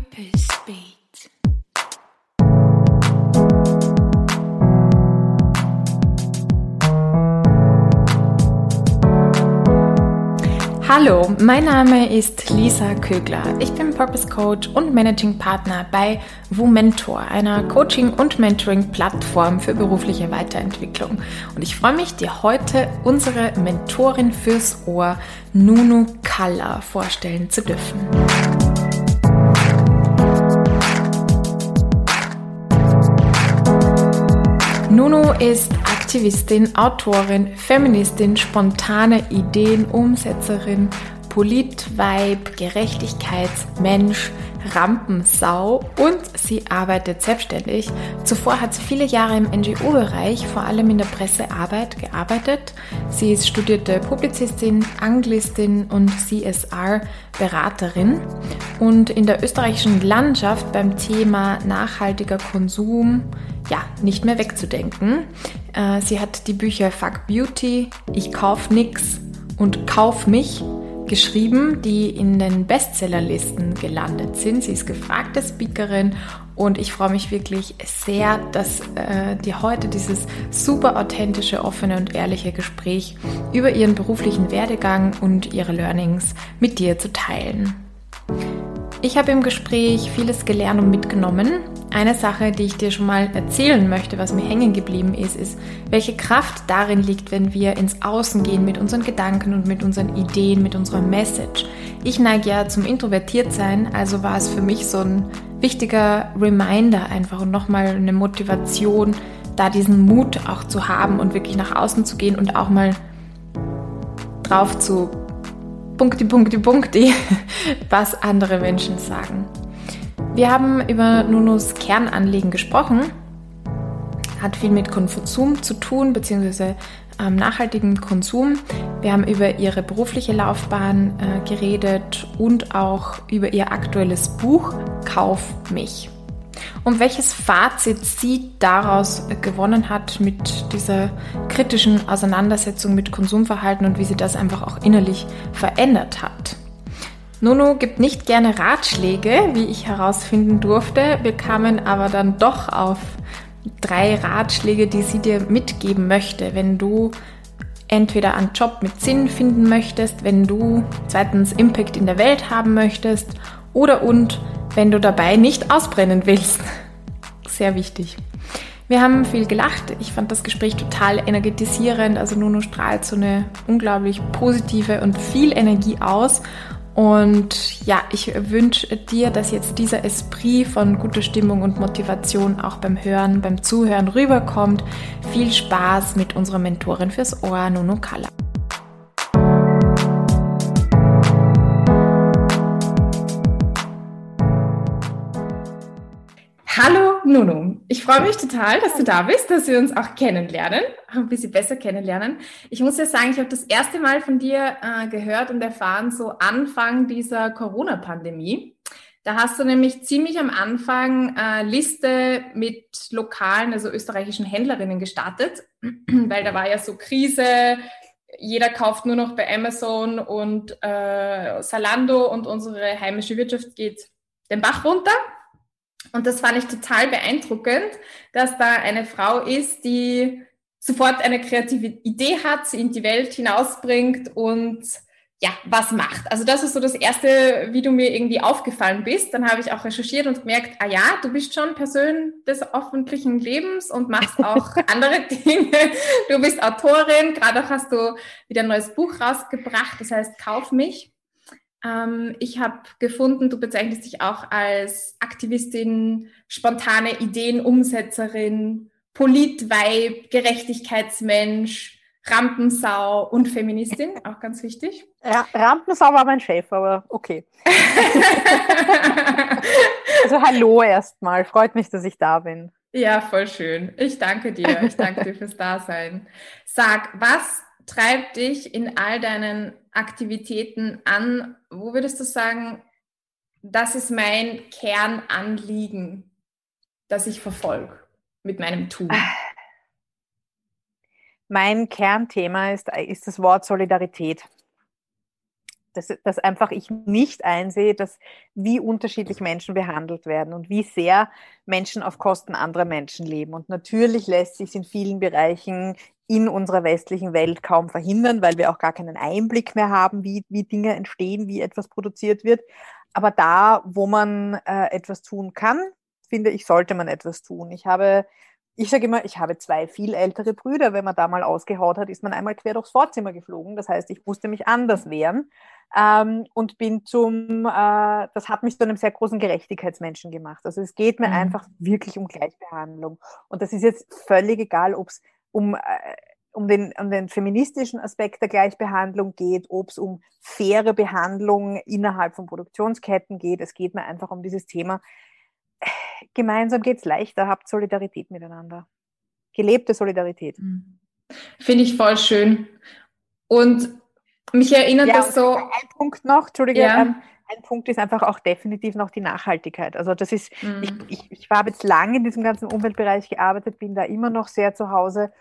Purpose Beat. Hallo, mein Name ist Lisa Kögler. Ich bin Purpose Coach und Managing Partner bei WoMentor, einer Coaching- und Mentoring-Plattform für berufliche Weiterentwicklung. Und ich freue mich, dir heute unsere Mentorin fürs Ohr, Nunu Kalla, vorstellen zu dürfen. Ist Aktivistin, Autorin, Feministin, spontane Ideenumsetzerin, Politweib, Gerechtigkeitsmensch, Rampensau und sie arbeitet selbstständig. Zuvor hat sie viele Jahre im NGO-Bereich, vor allem in der Pressearbeit, gearbeitet. Sie ist studierte Publizistin, Anglistin und CSR-Beraterin. Und in der österreichischen Landschaft beim Thema nachhaltiger Konsum, ja, nicht mehr wegzudenken. Äh, sie hat die Bücher Fuck Beauty, Ich kauf nix und Kauf mich geschrieben, die in den Bestsellerlisten gelandet sind. Sie ist gefragte Speakerin und ich freue mich wirklich sehr, dass äh, dir heute dieses super authentische, offene und ehrliche Gespräch über ihren beruflichen Werdegang und ihre Learnings mit dir zu teilen. Ich habe im Gespräch vieles gelernt und mitgenommen. Eine Sache, die ich dir schon mal erzählen möchte, was mir hängen geblieben ist, ist, welche Kraft darin liegt, wenn wir ins Außen gehen mit unseren Gedanken und mit unseren Ideen, mit unserer Message. Ich neige ja zum Introvertiertsein, also war es für mich so ein wichtiger Reminder einfach und nochmal eine Motivation, da diesen Mut auch zu haben und wirklich nach außen zu gehen und auch mal drauf zu Punkti, Punkti, Punkti, was andere Menschen sagen. Wir haben über Nunus Kernanliegen gesprochen. Hat viel mit Konsum zu tun, beziehungsweise ähm, nachhaltigen Konsum. Wir haben über ihre berufliche Laufbahn äh, geredet und auch über ihr aktuelles Buch Kauf mich und welches Fazit sie daraus gewonnen hat mit dieser kritischen Auseinandersetzung mit Konsumverhalten und wie sie das einfach auch innerlich verändert hat. Nono gibt nicht gerne Ratschläge, wie ich herausfinden durfte. Wir kamen aber dann doch auf drei Ratschläge, die sie dir mitgeben möchte, wenn du entweder einen Job mit Sinn finden möchtest, wenn du zweitens Impact in der Welt haben möchtest oder und wenn du dabei nicht ausbrennen willst. Sehr wichtig. Wir haben viel gelacht. Ich fand das Gespräch total energetisierend. Also Nuno strahlt so eine unglaublich positive und viel Energie aus. Und ja, ich wünsche dir, dass jetzt dieser Esprit von guter Stimmung und Motivation auch beim Hören, beim Zuhören rüberkommt. Viel Spaß mit unserer Mentorin fürs Ohr, Nuno Kalla. Hallo Nuno, ich freue mich total, dass du da bist, dass wir uns auch kennenlernen, ein bisschen besser kennenlernen. Ich muss ja sagen, ich habe das erste Mal von dir äh, gehört und erfahren, so Anfang dieser Corona-Pandemie. Da hast du nämlich ziemlich am Anfang äh, Liste mit lokalen, also österreichischen Händlerinnen gestartet, weil da war ja so Krise, jeder kauft nur noch bei Amazon und äh, Salando und unsere heimische Wirtschaft geht den Bach runter. Und das fand ich total beeindruckend, dass da eine Frau ist, die sofort eine kreative Idee hat, sie in die Welt hinausbringt und ja, was macht. Also das ist so das Erste, wie du mir irgendwie aufgefallen bist. Dann habe ich auch recherchiert und gemerkt, ah ja, du bist schon Person des öffentlichen Lebens und machst auch andere Dinge. Du bist Autorin, gerade auch hast du wieder ein neues Buch rausgebracht, das heißt Kauf mich. Ähm, ich habe gefunden, du bezeichnest dich auch als Aktivistin, spontane Ideenumsetzerin, Politweib, Gerechtigkeitsmensch, Rampensau und Feministin, auch ganz wichtig. Ja, Rampensau war mein Chef, aber okay. also hallo erstmal, freut mich, dass ich da bin. Ja, voll schön. Ich danke dir. Ich danke dir fürs Dasein. Sag, was treibt dich in all deinen Aktivitäten an? Wo würdest du sagen, das ist mein Kernanliegen, das ich verfolge mit meinem Tun? Mein Kernthema ist, ist das Wort Solidarität. dass, dass einfach ich nicht einsehe, dass wie unterschiedlich Menschen behandelt werden und wie sehr Menschen auf Kosten anderer Menschen leben. Und natürlich lässt sich in vielen Bereichen in unserer westlichen Welt kaum verhindern, weil wir auch gar keinen Einblick mehr haben, wie, wie Dinge entstehen, wie etwas produziert wird. Aber da, wo man äh, etwas tun kann, finde ich, sollte man etwas tun. Ich habe ich sage immer, ich habe zwei viel ältere Brüder. Wenn man da mal ausgehaut hat, ist man einmal quer durchs Vorzimmer geflogen. Das heißt, ich musste mich anders wehren ähm, und bin zum, äh, das hat mich zu einem sehr großen Gerechtigkeitsmenschen gemacht. Also es geht mir mhm. einfach wirklich um Gleichbehandlung. Und das ist jetzt völlig egal, ob es um, äh, um, den, um den feministischen Aspekt der Gleichbehandlung geht, ob es um faire Behandlung innerhalb von Produktionsketten geht. Es geht mir einfach um dieses Thema, gemeinsam geht es leichter, habt Solidarität miteinander. Gelebte Solidarität. Mhm. Finde ich voll schön. Und mich erinnert ja, das so. Ein Punkt noch, Entschuldige, ja. Ein Punkt ist einfach auch definitiv noch die Nachhaltigkeit. Also das ist, mhm. ich, ich, ich habe jetzt lange in diesem ganzen Umweltbereich gearbeitet, bin da immer noch sehr zu Hause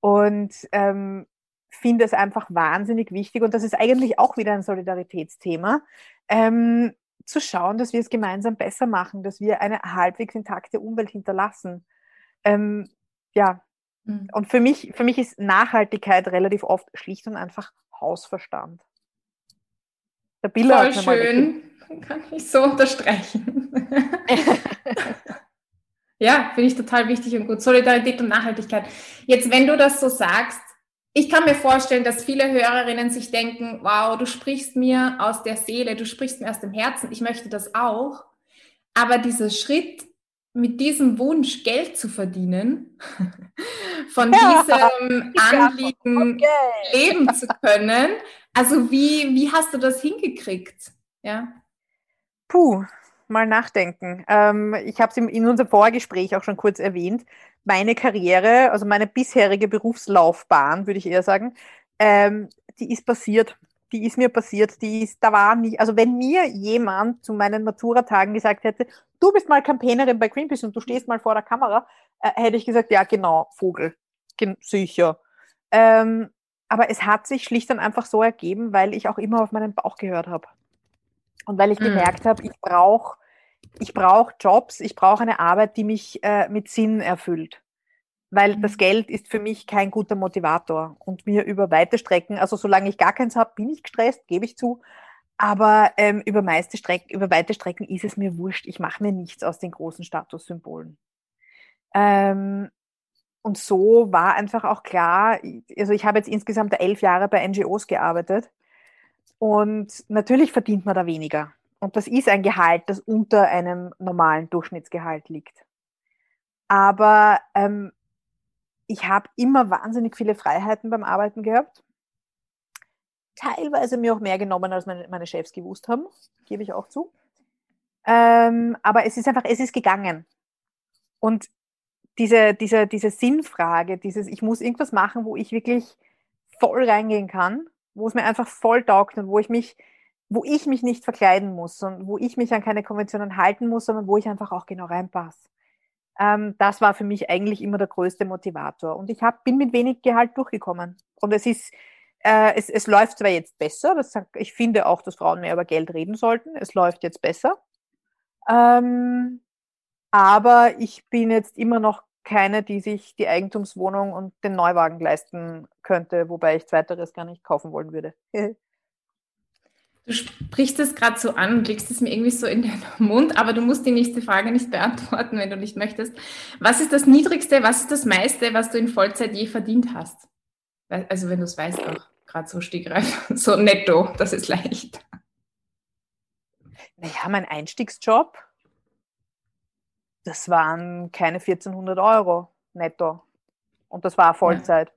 und ähm, finde es einfach wahnsinnig wichtig. Und das ist eigentlich auch wieder ein Solidaritätsthema. Ähm, zu schauen, dass wir es gemeinsam besser machen, dass wir eine halbwegs intakte Umwelt hinterlassen. Ähm, ja, mhm. und für mich, für mich ist Nachhaltigkeit relativ oft schlicht und einfach Hausverstand. Der Biller Voll schön, kann ich so unterstreichen. ja, finde ich total wichtig und gut. Solidarität und Nachhaltigkeit. Jetzt, wenn du das so sagst, ich kann mir vorstellen, dass viele Hörerinnen sich denken, wow, du sprichst mir aus der Seele, du sprichst mir aus dem Herzen, ich möchte das auch. Aber dieser Schritt, mit diesem Wunsch Geld zu verdienen, von ja, diesem Anliegen okay. leben zu können, also wie, wie hast du das hingekriegt? Ja. Puh, mal nachdenken. Ähm, ich habe es in unserem Vorgespräch auch schon kurz erwähnt meine Karriere, also meine bisherige Berufslaufbahn, würde ich eher sagen, ähm, die ist passiert. Die ist mir passiert. Die ist, da war nie, also wenn mir jemand zu meinen Matura-Tagen gesagt hätte, du bist mal Campaignerin bei Greenpeace und du stehst mal vor der Kamera, äh, hätte ich gesagt, ja, genau, Vogel. Gen sicher. Ähm, aber es hat sich schlicht und einfach so ergeben, weil ich auch immer auf meinen Bauch gehört habe. Und weil ich mhm. gemerkt habe, ich brauche ich brauche Jobs, ich brauche eine Arbeit, die mich äh, mit Sinn erfüllt. Weil mhm. das Geld ist für mich kein guter Motivator und mir über weite Strecken, also solange ich gar keins habe, bin ich gestresst, gebe ich zu. Aber ähm, über, meiste Strecken, über weite Strecken ist es mir wurscht. Ich mache mir nichts aus den großen Statussymbolen. Ähm, und so war einfach auch klar, also ich habe jetzt insgesamt elf Jahre bei NGOs gearbeitet und natürlich verdient man da weniger. Und das ist ein Gehalt, das unter einem normalen Durchschnittsgehalt liegt. Aber ähm, ich habe immer wahnsinnig viele Freiheiten beim Arbeiten gehabt. Teilweise mir auch mehr genommen, als meine, meine Chefs gewusst haben, gebe ich auch zu. Ähm, aber es ist einfach, es ist gegangen. Und diese, diese, diese Sinnfrage, dieses, ich muss irgendwas machen, wo ich wirklich voll reingehen kann, wo es mir einfach voll taugt und wo ich mich wo ich mich nicht verkleiden muss und wo ich mich an keine Konventionen halten muss, sondern wo ich einfach auch genau reinpasse. Ähm, das war für mich eigentlich immer der größte Motivator. Und ich hab, bin mit wenig Gehalt durchgekommen. Und es ist, äh, es, es läuft zwar jetzt besser, das, ich finde auch, dass Frauen mehr über Geld reden sollten. Es läuft jetzt besser. Ähm, aber ich bin jetzt immer noch keine, die sich die Eigentumswohnung und den Neuwagen leisten könnte, wobei ich zweiteres gar nicht kaufen wollen würde. Du sprichst es gerade so an und legst es mir irgendwie so in den Mund, aber du musst die nächste Frage nicht beantworten, wenn du nicht möchtest. Was ist das Niedrigste, was ist das meiste, was du in Vollzeit je verdient hast? Also wenn du es weißt auch, gerade so stegreif, so netto, das ist leicht. Naja, mein Einstiegsjob, das waren keine 1400 Euro netto. Und das war Vollzeit.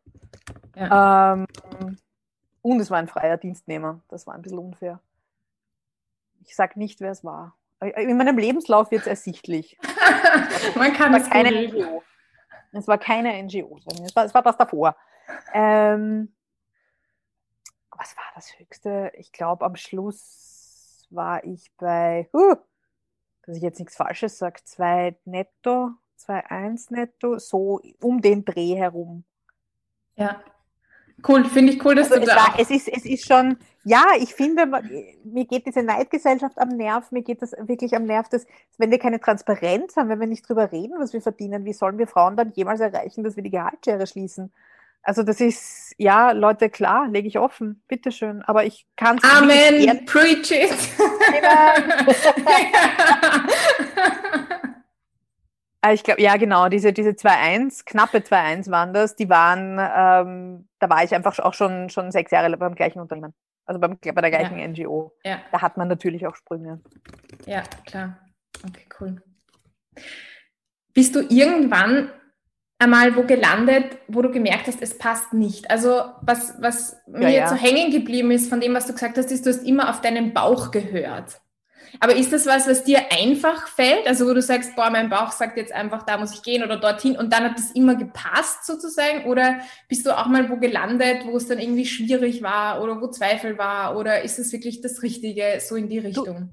Ja. Ja. Ähm, und es war ein freier Dienstnehmer. Das war ein bisschen unfair. Ich sage nicht, wer es war. In meinem Lebenslauf wird es ersichtlich. Man kann es, war keine NGO. Es war keine NGO. Es war, es war das davor. Ähm, was war das Höchste? Ich glaube, am Schluss war ich bei, uh, dass ich jetzt nichts Falsches sage, 2 netto, 2,1 netto, so um den Dreh herum. Ja. Cool, finde ich cool, dass also du es da. War, es, ist, es ist schon, ja, ich finde, mir geht diese Neidgesellschaft am Nerv, mir geht das wirklich am Nerv, dass wenn wir keine Transparenz haben, wenn wir nicht drüber reden, was wir verdienen, wie sollen wir Frauen dann jemals erreichen, dass wir die Gehaltsschere schließen? Also das ist, ja, Leute, klar, lege ich offen, bitteschön. Aber ich kann es Amen, preach it. Ah, ich glaube, ja, genau, diese, diese 2-1, knappe 2-1 waren das, die waren, ähm, da war ich einfach auch schon, schon sechs Jahre beim gleichen Unternehmen. Also beim, bei der gleichen ja. NGO. Ja. Da hat man natürlich auch Sprünge. Ja, klar. Okay, cool. Bist du irgendwann einmal wo gelandet, wo du gemerkt hast, es passt nicht? Also was, was ja, mir jetzt so hängen geblieben ist von dem, was du gesagt hast, ist, du hast immer auf deinen Bauch gehört. Aber ist das was, was dir einfach fällt? Also wo du sagst, boah, mein Bauch sagt jetzt einfach, da muss ich gehen oder dorthin und dann hat das immer gepasst sozusagen? Oder bist du auch mal wo gelandet, wo es dann irgendwie schwierig war oder wo Zweifel war? Oder ist es wirklich das Richtige, so in die Richtung? Du,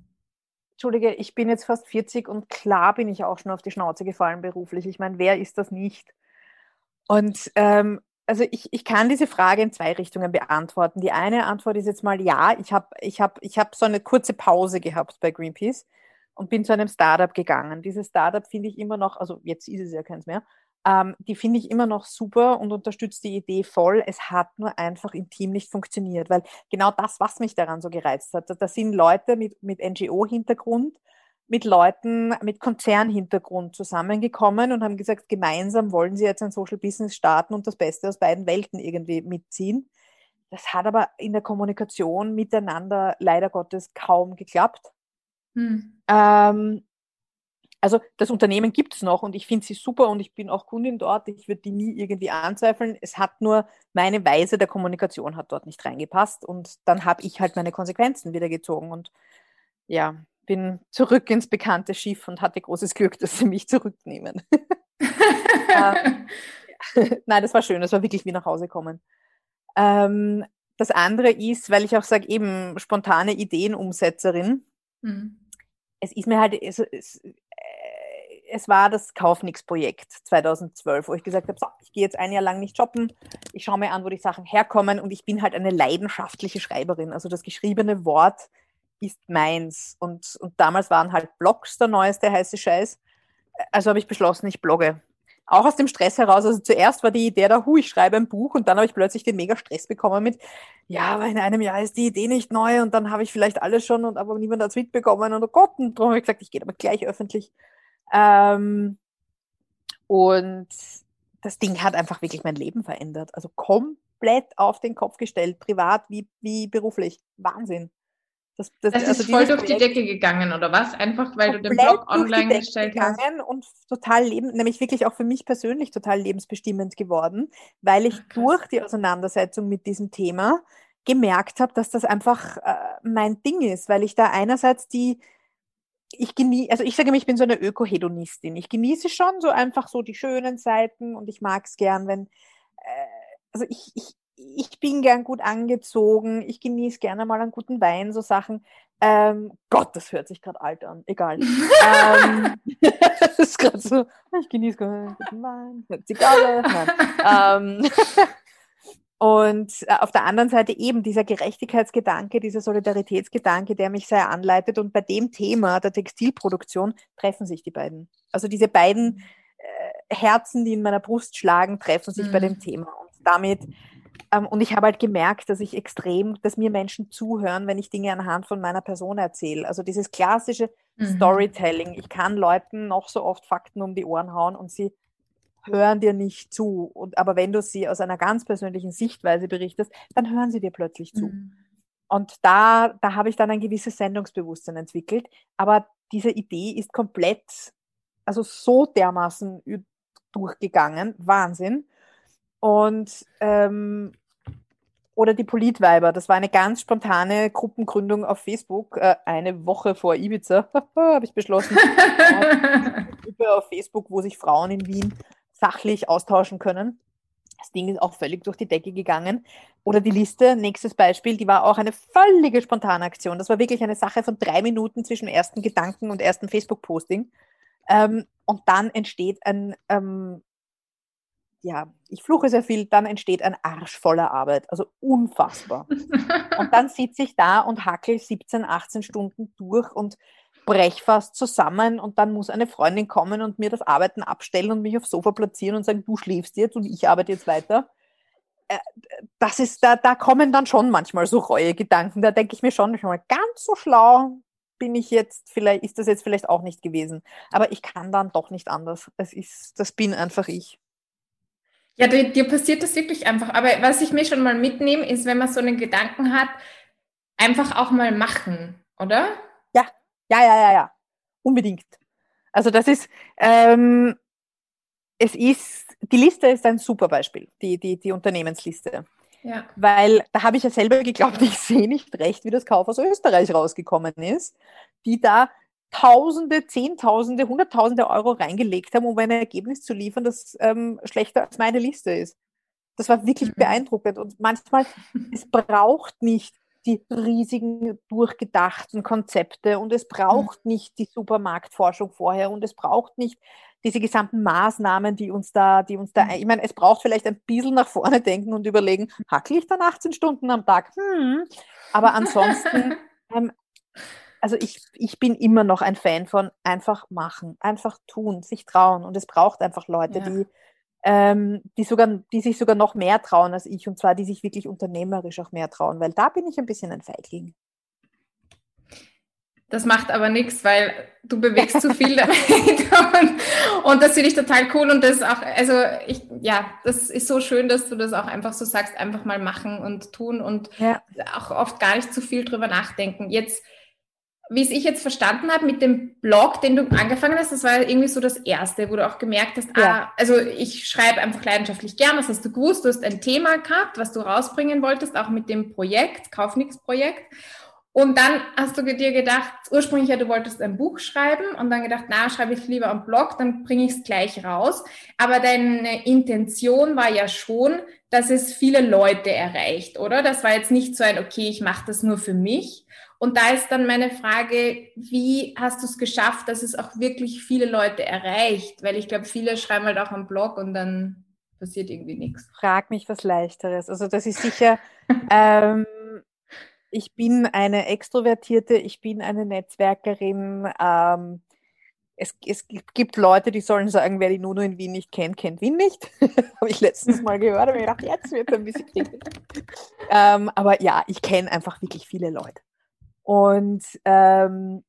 Entschuldige, ich bin jetzt fast 40 und klar bin ich auch schon auf die Schnauze gefallen beruflich. Ich meine, wer ist das nicht? Und ähm, also ich, ich kann diese Frage in zwei Richtungen beantworten. Die eine Antwort ist jetzt mal ja, ich habe ich hab, ich hab so eine kurze Pause gehabt bei Greenpeace und bin zu einem Startup gegangen. Dieses Startup finde ich immer noch, also jetzt ist es ja keins mehr, ähm, die finde ich immer noch super und unterstützt die Idee voll. Es hat nur einfach im Team nicht funktioniert, weil genau das, was mich daran so gereizt hat, da sind Leute mit, mit NGO-Hintergrund, mit Leuten mit Konzernhintergrund zusammengekommen und haben gesagt, gemeinsam wollen sie jetzt ein Social Business starten und das Beste aus beiden Welten irgendwie mitziehen. Das hat aber in der Kommunikation miteinander leider Gottes kaum geklappt. Hm. Ähm, also das Unternehmen gibt es noch und ich finde sie super und ich bin auch Kundin dort. Ich würde die nie irgendwie anzweifeln. Es hat nur meine Weise der Kommunikation hat dort nicht reingepasst und dann habe ich halt meine Konsequenzen wieder gezogen und ja, bin zurück ins bekannte Schiff und hatte großes Glück, dass sie mich zurücknehmen. ähm, Nein, das war schön, das war wirklich wie nach Hause kommen. Ähm, das andere ist, weil ich auch sage, eben spontane Ideenumsetzerin. Mhm. Es ist mir halt, es, es, es war das Kaufnix-Projekt 2012, wo ich gesagt habe, so, ich gehe jetzt ein Jahr lang nicht shoppen, ich schaue mir an, wo die Sachen herkommen und ich bin halt eine leidenschaftliche Schreiberin. Also das geschriebene Wort ist meins. Und, und damals waren halt Blogs der neueste heiße Scheiß. Also habe ich beschlossen, ich blogge. Auch aus dem Stress heraus. Also zuerst war die Idee da, hu, ich schreibe ein Buch und dann habe ich plötzlich den mega Stress bekommen mit, ja, aber in einem Jahr ist die Idee nicht neu und dann habe ich vielleicht alles schon und aber niemand hat es mitbekommen und oh Gott, und darum habe ich gesagt, ich gehe aber gleich öffentlich. Ähm, und das Ding hat einfach wirklich mein Leben verändert. Also komplett auf den Kopf gestellt, privat wie, wie beruflich. Wahnsinn. Das, das, das also ist voll durch die Decke gegangen, oder was? Einfach weil du den Blog online gestellt hast. Und total leben, nämlich wirklich auch für mich persönlich total lebensbestimmend geworden, weil ich Ach, durch die Auseinandersetzung mit diesem Thema gemerkt habe, dass das einfach äh, mein Ding ist, weil ich da einerseits die, ich genieße, also ich sage mir, ich bin so eine Ökohedonistin. Ich genieße schon so einfach so die schönen Seiten und ich mag es gern, wenn, äh, also ich, ich, ich bin gern gut angezogen, ich genieße gerne mal einen guten Wein, so Sachen. Ähm, Gott, das hört sich gerade alt an, egal. ähm, das ist gerade so, ich genieße gerne guten Wein, Zigarre. ähm, und äh, auf der anderen Seite eben dieser Gerechtigkeitsgedanke, dieser Solidaritätsgedanke, der mich sehr anleitet. Und bei dem Thema der Textilproduktion treffen sich die beiden. Also diese beiden äh, Herzen, die in meiner Brust schlagen, treffen sich mhm. bei dem Thema. Und damit ähm, und ich habe halt gemerkt, dass ich extrem, dass mir Menschen zuhören, wenn ich Dinge anhand von meiner Person erzähle. Also dieses klassische mhm. Storytelling. Ich kann Leuten noch so oft Fakten um die Ohren hauen und sie hören dir nicht zu. Und, aber wenn du sie aus einer ganz persönlichen Sichtweise berichtest, dann hören sie dir plötzlich zu. Mhm. Und da, da habe ich dann ein gewisses Sendungsbewusstsein entwickelt. Aber diese Idee ist komplett, also so dermaßen durchgegangen. Wahnsinn. Und ähm, oder die Politweiber. Das war eine ganz spontane Gruppengründung auf Facebook, äh, eine Woche vor Ibiza, habe ich beschlossen. eine Gruppe auf Facebook, wo sich Frauen in Wien sachlich austauschen können. Das Ding ist auch völlig durch die Decke gegangen. Oder die Liste, nächstes Beispiel, die war auch eine völlige spontane Aktion. Das war wirklich eine Sache von drei Minuten zwischen ersten Gedanken und ersten Facebook-Posting. Ähm, und dann entsteht ein, ähm, ja, ich fluche sehr viel, dann entsteht ein Arsch voller Arbeit. Also unfassbar. und dann sitze ich da und hackel 17, 18 Stunden durch und brech fast zusammen und dann muss eine Freundin kommen und mir das Arbeiten abstellen und mich aufs Sofa platzieren und sagen, du schläfst jetzt und ich arbeite jetzt weiter. Äh, das ist, da, da kommen dann schon manchmal so Reue-Gedanken. Da denke ich mir schon, schon mal ganz so schlau bin ich jetzt, vielleicht ist das jetzt vielleicht auch nicht gewesen. Aber ich kann dann doch nicht anders. Es ist, das bin einfach ich. Ja, dir, dir passiert das wirklich einfach. Aber was ich mir schon mal mitnehme, ist, wenn man so einen Gedanken hat, einfach auch mal machen, oder? Ja, ja, ja, ja, ja. Unbedingt. Also das ist, ähm, es ist, die Liste ist ein super Beispiel, die, die, die Unternehmensliste. Ja. Weil da habe ich ja selber geglaubt, ich sehe nicht recht, wie das Kauf aus Österreich rausgekommen ist, die da Tausende, Zehntausende, Hunderttausende Euro reingelegt haben, um ein Ergebnis zu liefern, das ähm, schlechter als meine Liste ist. Das war wirklich mhm. beeindruckend. Und manchmal, es braucht nicht die riesigen, durchgedachten Konzepte und es braucht mhm. nicht die Supermarktforschung vorher und es braucht nicht diese gesamten Maßnahmen, die uns da, die uns da, mhm. ich meine, es braucht vielleicht ein bisschen nach vorne denken und überlegen, hackel ich dann 18 Stunden am Tag? Hm. Aber ansonsten, ähm, also ich, ich bin immer noch ein Fan von einfach machen, einfach tun, sich trauen. Und es braucht einfach Leute, ja. die, ähm, die, sogar, die sich sogar noch mehr trauen als ich, und zwar die sich wirklich unternehmerisch auch mehr trauen, weil da bin ich ein bisschen ein Feigling. Das macht aber nichts, weil du bewegst zu viel damit. Und, und, das finde ich total cool. Und das ist auch, also ich, ja, das ist so schön, dass du das auch einfach so sagst, einfach mal machen und tun und ja. auch oft gar nicht zu viel drüber nachdenken. Jetzt, wie es ich jetzt verstanden habe mit dem Blog, den du angefangen hast, das war irgendwie so das erste, wo du auch gemerkt hast, ja. ah, also ich schreibe einfach leidenschaftlich gern, das hast du gewusst, du hast ein Thema gehabt, was du rausbringen wolltest, auch mit dem Projekt, Kaufnix-Projekt. Und dann hast du dir gedacht, ursprünglich ja, du wolltest ein Buch schreiben und dann gedacht, na, schreibe ich lieber einen Blog, dann bringe ich es gleich raus. Aber deine Intention war ja schon, dass es viele Leute erreicht, oder? Das war jetzt nicht so ein, okay, ich mache das nur für mich. Und da ist dann meine Frage, wie hast du es geschafft, dass es auch wirklich viele Leute erreicht? Weil ich glaube, viele schreiben halt auch einen Blog und dann passiert irgendwie nichts. Frag mich was Leichteres. Also das ist sicher, ähm, ich bin eine Extrovertierte, ich bin eine Netzwerkerin. Ähm, es, es, gibt Leute, die sollen sagen, wer die Nuno in Wien nicht kennt, kennt Wien nicht. habe ich letztens mal gehört, aber ich gedacht, jetzt wird es ein bisschen kritisch. Ähm, aber ja, ich kenne einfach wirklich viele Leute. Und ähm,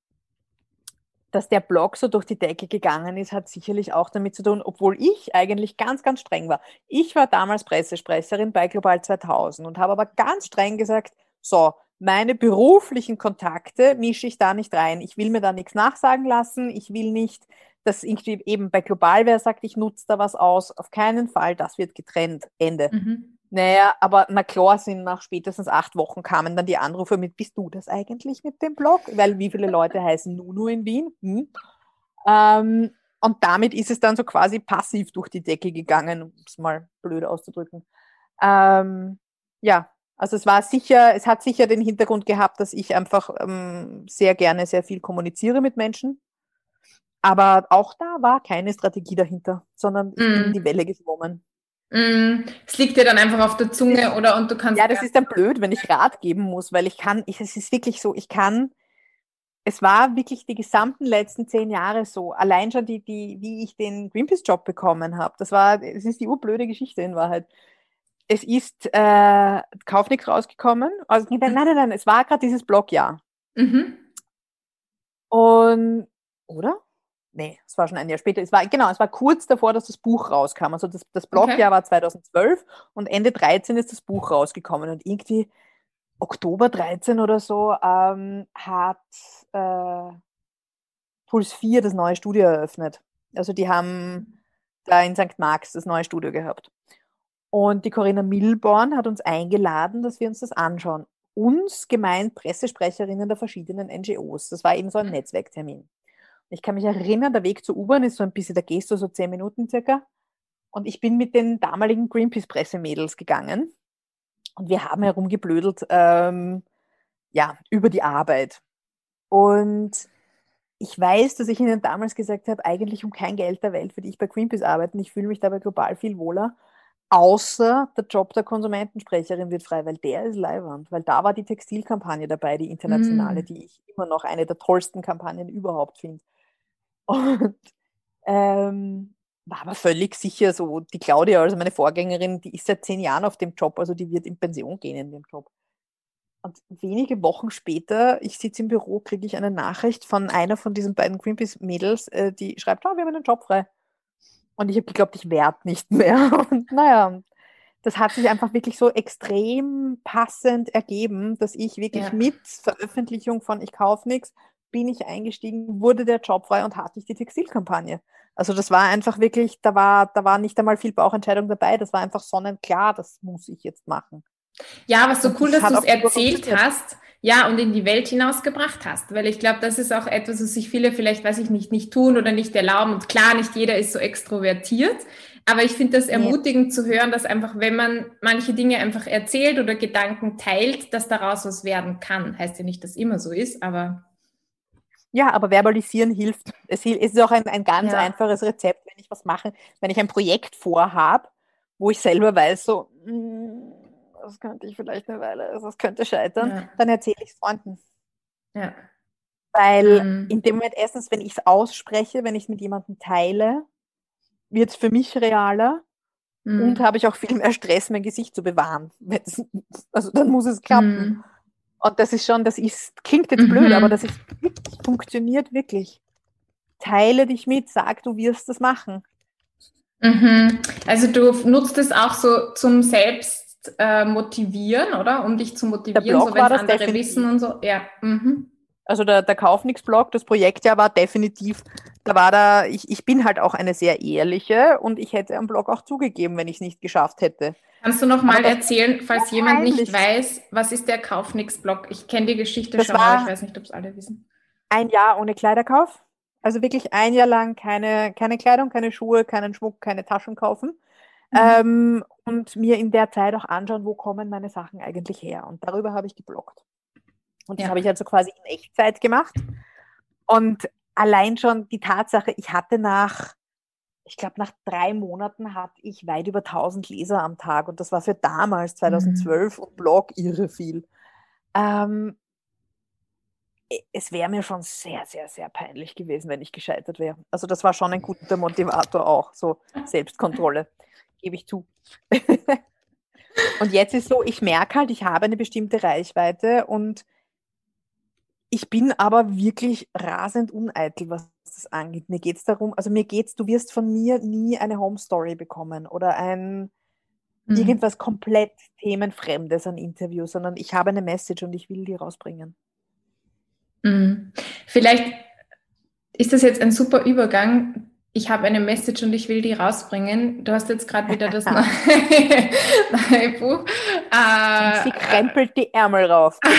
dass der Blog so durch die Decke gegangen ist, hat sicherlich auch damit zu tun, obwohl ich eigentlich ganz, ganz streng war. Ich war damals Pressesprecherin bei Global 2000 und habe aber ganz streng gesagt, so, meine beruflichen Kontakte mische ich da nicht rein. Ich will mir da nichts nachsagen lassen. Ich will nicht, dass irgendwie eben bei Global wer sagt, ich nutze da was aus. Auf keinen Fall, das wird getrennt. Ende. Mhm. Naja, aber na klar sind nach spätestens acht Wochen kamen dann die Anrufe mit, bist du das eigentlich mit dem Blog? Weil wie viele Leute heißen Nunu in Wien? Hm? Ähm, und damit ist es dann so quasi passiv durch die Decke gegangen, um es mal blöd auszudrücken. Ähm, ja, also es war sicher, es hat sicher den Hintergrund gehabt, dass ich einfach ähm, sehr gerne sehr viel kommuniziere mit Menschen. Aber auch da war keine Strategie dahinter, sondern ich mm. bin die Welle geschwommen. Mm. Es liegt dir dann einfach auf der Zunge oder und du kannst. Ja, das ist dann blöd, wenn ich Rat geben muss, weil ich kann, ich, es ist wirklich so, ich kann, es war wirklich die gesamten letzten zehn Jahre so. Allein schon die, die, wie ich den Greenpeace-Job bekommen habe. Das war, es ist die urblöde Geschichte in Wahrheit es ist äh, Kaufnix rausgekommen. Also, nein, nein, nein, es war gerade dieses Blogjahr. Mhm. Und, oder? Nee, es war schon ein Jahr später. Es war, genau, es war kurz davor, dass das Buch rauskam. Also das, das Blogjahr okay. war 2012 und Ende 13 ist das Buch rausgekommen. Und irgendwie Oktober 13 oder so ähm, hat äh, Puls 4 das neue Studio eröffnet. Also die haben da in St. Marx das neue Studio gehabt. Und die Corinna Milborn hat uns eingeladen, dass wir uns das anschauen. Uns gemeint Pressesprecherinnen der verschiedenen NGOs. Das war eben so ein mhm. Netzwerktermin. Ich kann mich erinnern, der Weg zur U-Bahn ist so ein bisschen, da gehst du so zehn Minuten circa. Und ich bin mit den damaligen Greenpeace-Pressemädels gegangen. Und wir haben herumgeblödelt, ähm, ja, über die Arbeit. Und ich weiß, dass ich Ihnen damals gesagt habe, eigentlich um kein Geld der Welt würde ich bei Greenpeace arbeiten. Ich fühle mich dabei global viel wohler. Außer der Job der Konsumentensprecherin wird frei, weil der ist leiwand. Weil da war die Textilkampagne dabei, die internationale, mm. die ich immer noch eine der tollsten Kampagnen überhaupt finde. Und ähm, war aber völlig sicher so, die Claudia, also meine Vorgängerin, die ist seit zehn Jahren auf dem Job, also die wird in Pension gehen in dem Job. Und wenige Wochen später, ich sitze im Büro, kriege ich eine Nachricht von einer von diesen beiden Greenpeace-Mädels, äh, die schreibt, oh, wir haben einen Job frei. Und ich habe geglaubt, ich werde nicht mehr. Und naja, das hat sich einfach wirklich so extrem passend ergeben, dass ich wirklich ja. mit Veröffentlichung von Ich kaufe nichts bin ich eingestiegen, wurde der Job frei und hatte ich die Textilkampagne. Also das war einfach wirklich, da war, da war nicht einmal viel Bauchentscheidung dabei, das war einfach sonnenklar, das muss ich jetzt machen. Ja, aber so cool, dass du es erzählt hast, ja, und in die Welt hinausgebracht hast, weil ich glaube, das ist auch etwas, was sich viele vielleicht, weiß ich nicht, nicht tun oder nicht erlauben. Und klar, nicht jeder ist so extrovertiert, aber ich finde das ermutigend nee. zu hören, dass einfach, wenn man manche Dinge einfach erzählt oder Gedanken teilt, dass daraus was werden kann. Heißt ja nicht, dass immer so ist, aber ja, aber verbalisieren hilft. Es ist auch ein, ein ganz ja. einfaches Rezept, wenn ich was mache, wenn ich ein Projekt vorhabe, wo ich selber weiß, so, mm, das könnte ich vielleicht eine Weile, also das könnte scheitern, ja. dann erzähle ich es Freunden. Ja. Weil mhm. in dem Moment, erstens, wenn ich es ausspreche, wenn ich es mit jemandem teile, wird es für mich realer mhm. und habe ich auch viel mehr Stress, mein Gesicht zu bewahren. Also dann muss es klappen. Mhm. Und das ist schon, das ist, klingt jetzt mhm. blöd, aber das ist, funktioniert wirklich. Teile dich mit, sag, du wirst das machen. Mhm. Also du nutzt es auch so zum Selbst äh, motivieren, oder? Um dich zu motivieren, so wenn andere definitiv. wissen und so. Ja. Mhm. Also der, der Kaufnix-Blog, das Projekt ja war definitiv, da war da, ich, ich bin halt auch eine sehr ehrliche und ich hätte am Blog auch zugegeben, wenn ich es nicht geschafft hätte. Kannst du noch mal erzählen, falls jemand nicht weiß, was ist der Kaufnix-Blog? Ich kenne die Geschichte das schon, aber ich weiß nicht, ob es alle wissen. Ein Jahr ohne Kleiderkauf. Also wirklich ein Jahr lang keine, keine Kleidung, keine Schuhe, keinen Schmuck, keine Taschen kaufen. Mhm. Ähm, und mir in der Zeit auch anschauen, wo kommen meine Sachen eigentlich her. Und darüber habe ich geblockt. Und das ja. habe ich also quasi in Echtzeit gemacht. Und allein schon die Tatsache, ich hatte nach ich glaube, nach drei Monaten hatte ich weit über 1000 Leser am Tag und das war für damals, 2012 mhm. und Blog irre viel. Ähm, es wäre mir schon sehr, sehr, sehr peinlich gewesen, wenn ich gescheitert wäre. Also das war schon ein guter Motivator auch, so Selbstkontrolle, gebe ich zu. und jetzt ist so, ich merke halt, ich habe eine bestimmte Reichweite und ich bin aber wirklich rasend uneitel, was das angeht. Mir geht es darum, also mir geht's, du wirst von mir nie eine Home Story bekommen oder ein mhm. irgendwas komplett themenfremdes an Interview, sondern ich habe eine Message und ich will die rausbringen. Mhm. Vielleicht ist das jetzt ein super Übergang. Ich habe eine Message und ich will die rausbringen. Du hast jetzt gerade wieder das neue, neue Buch. Äh, Sie krempelt die Ärmel rauf.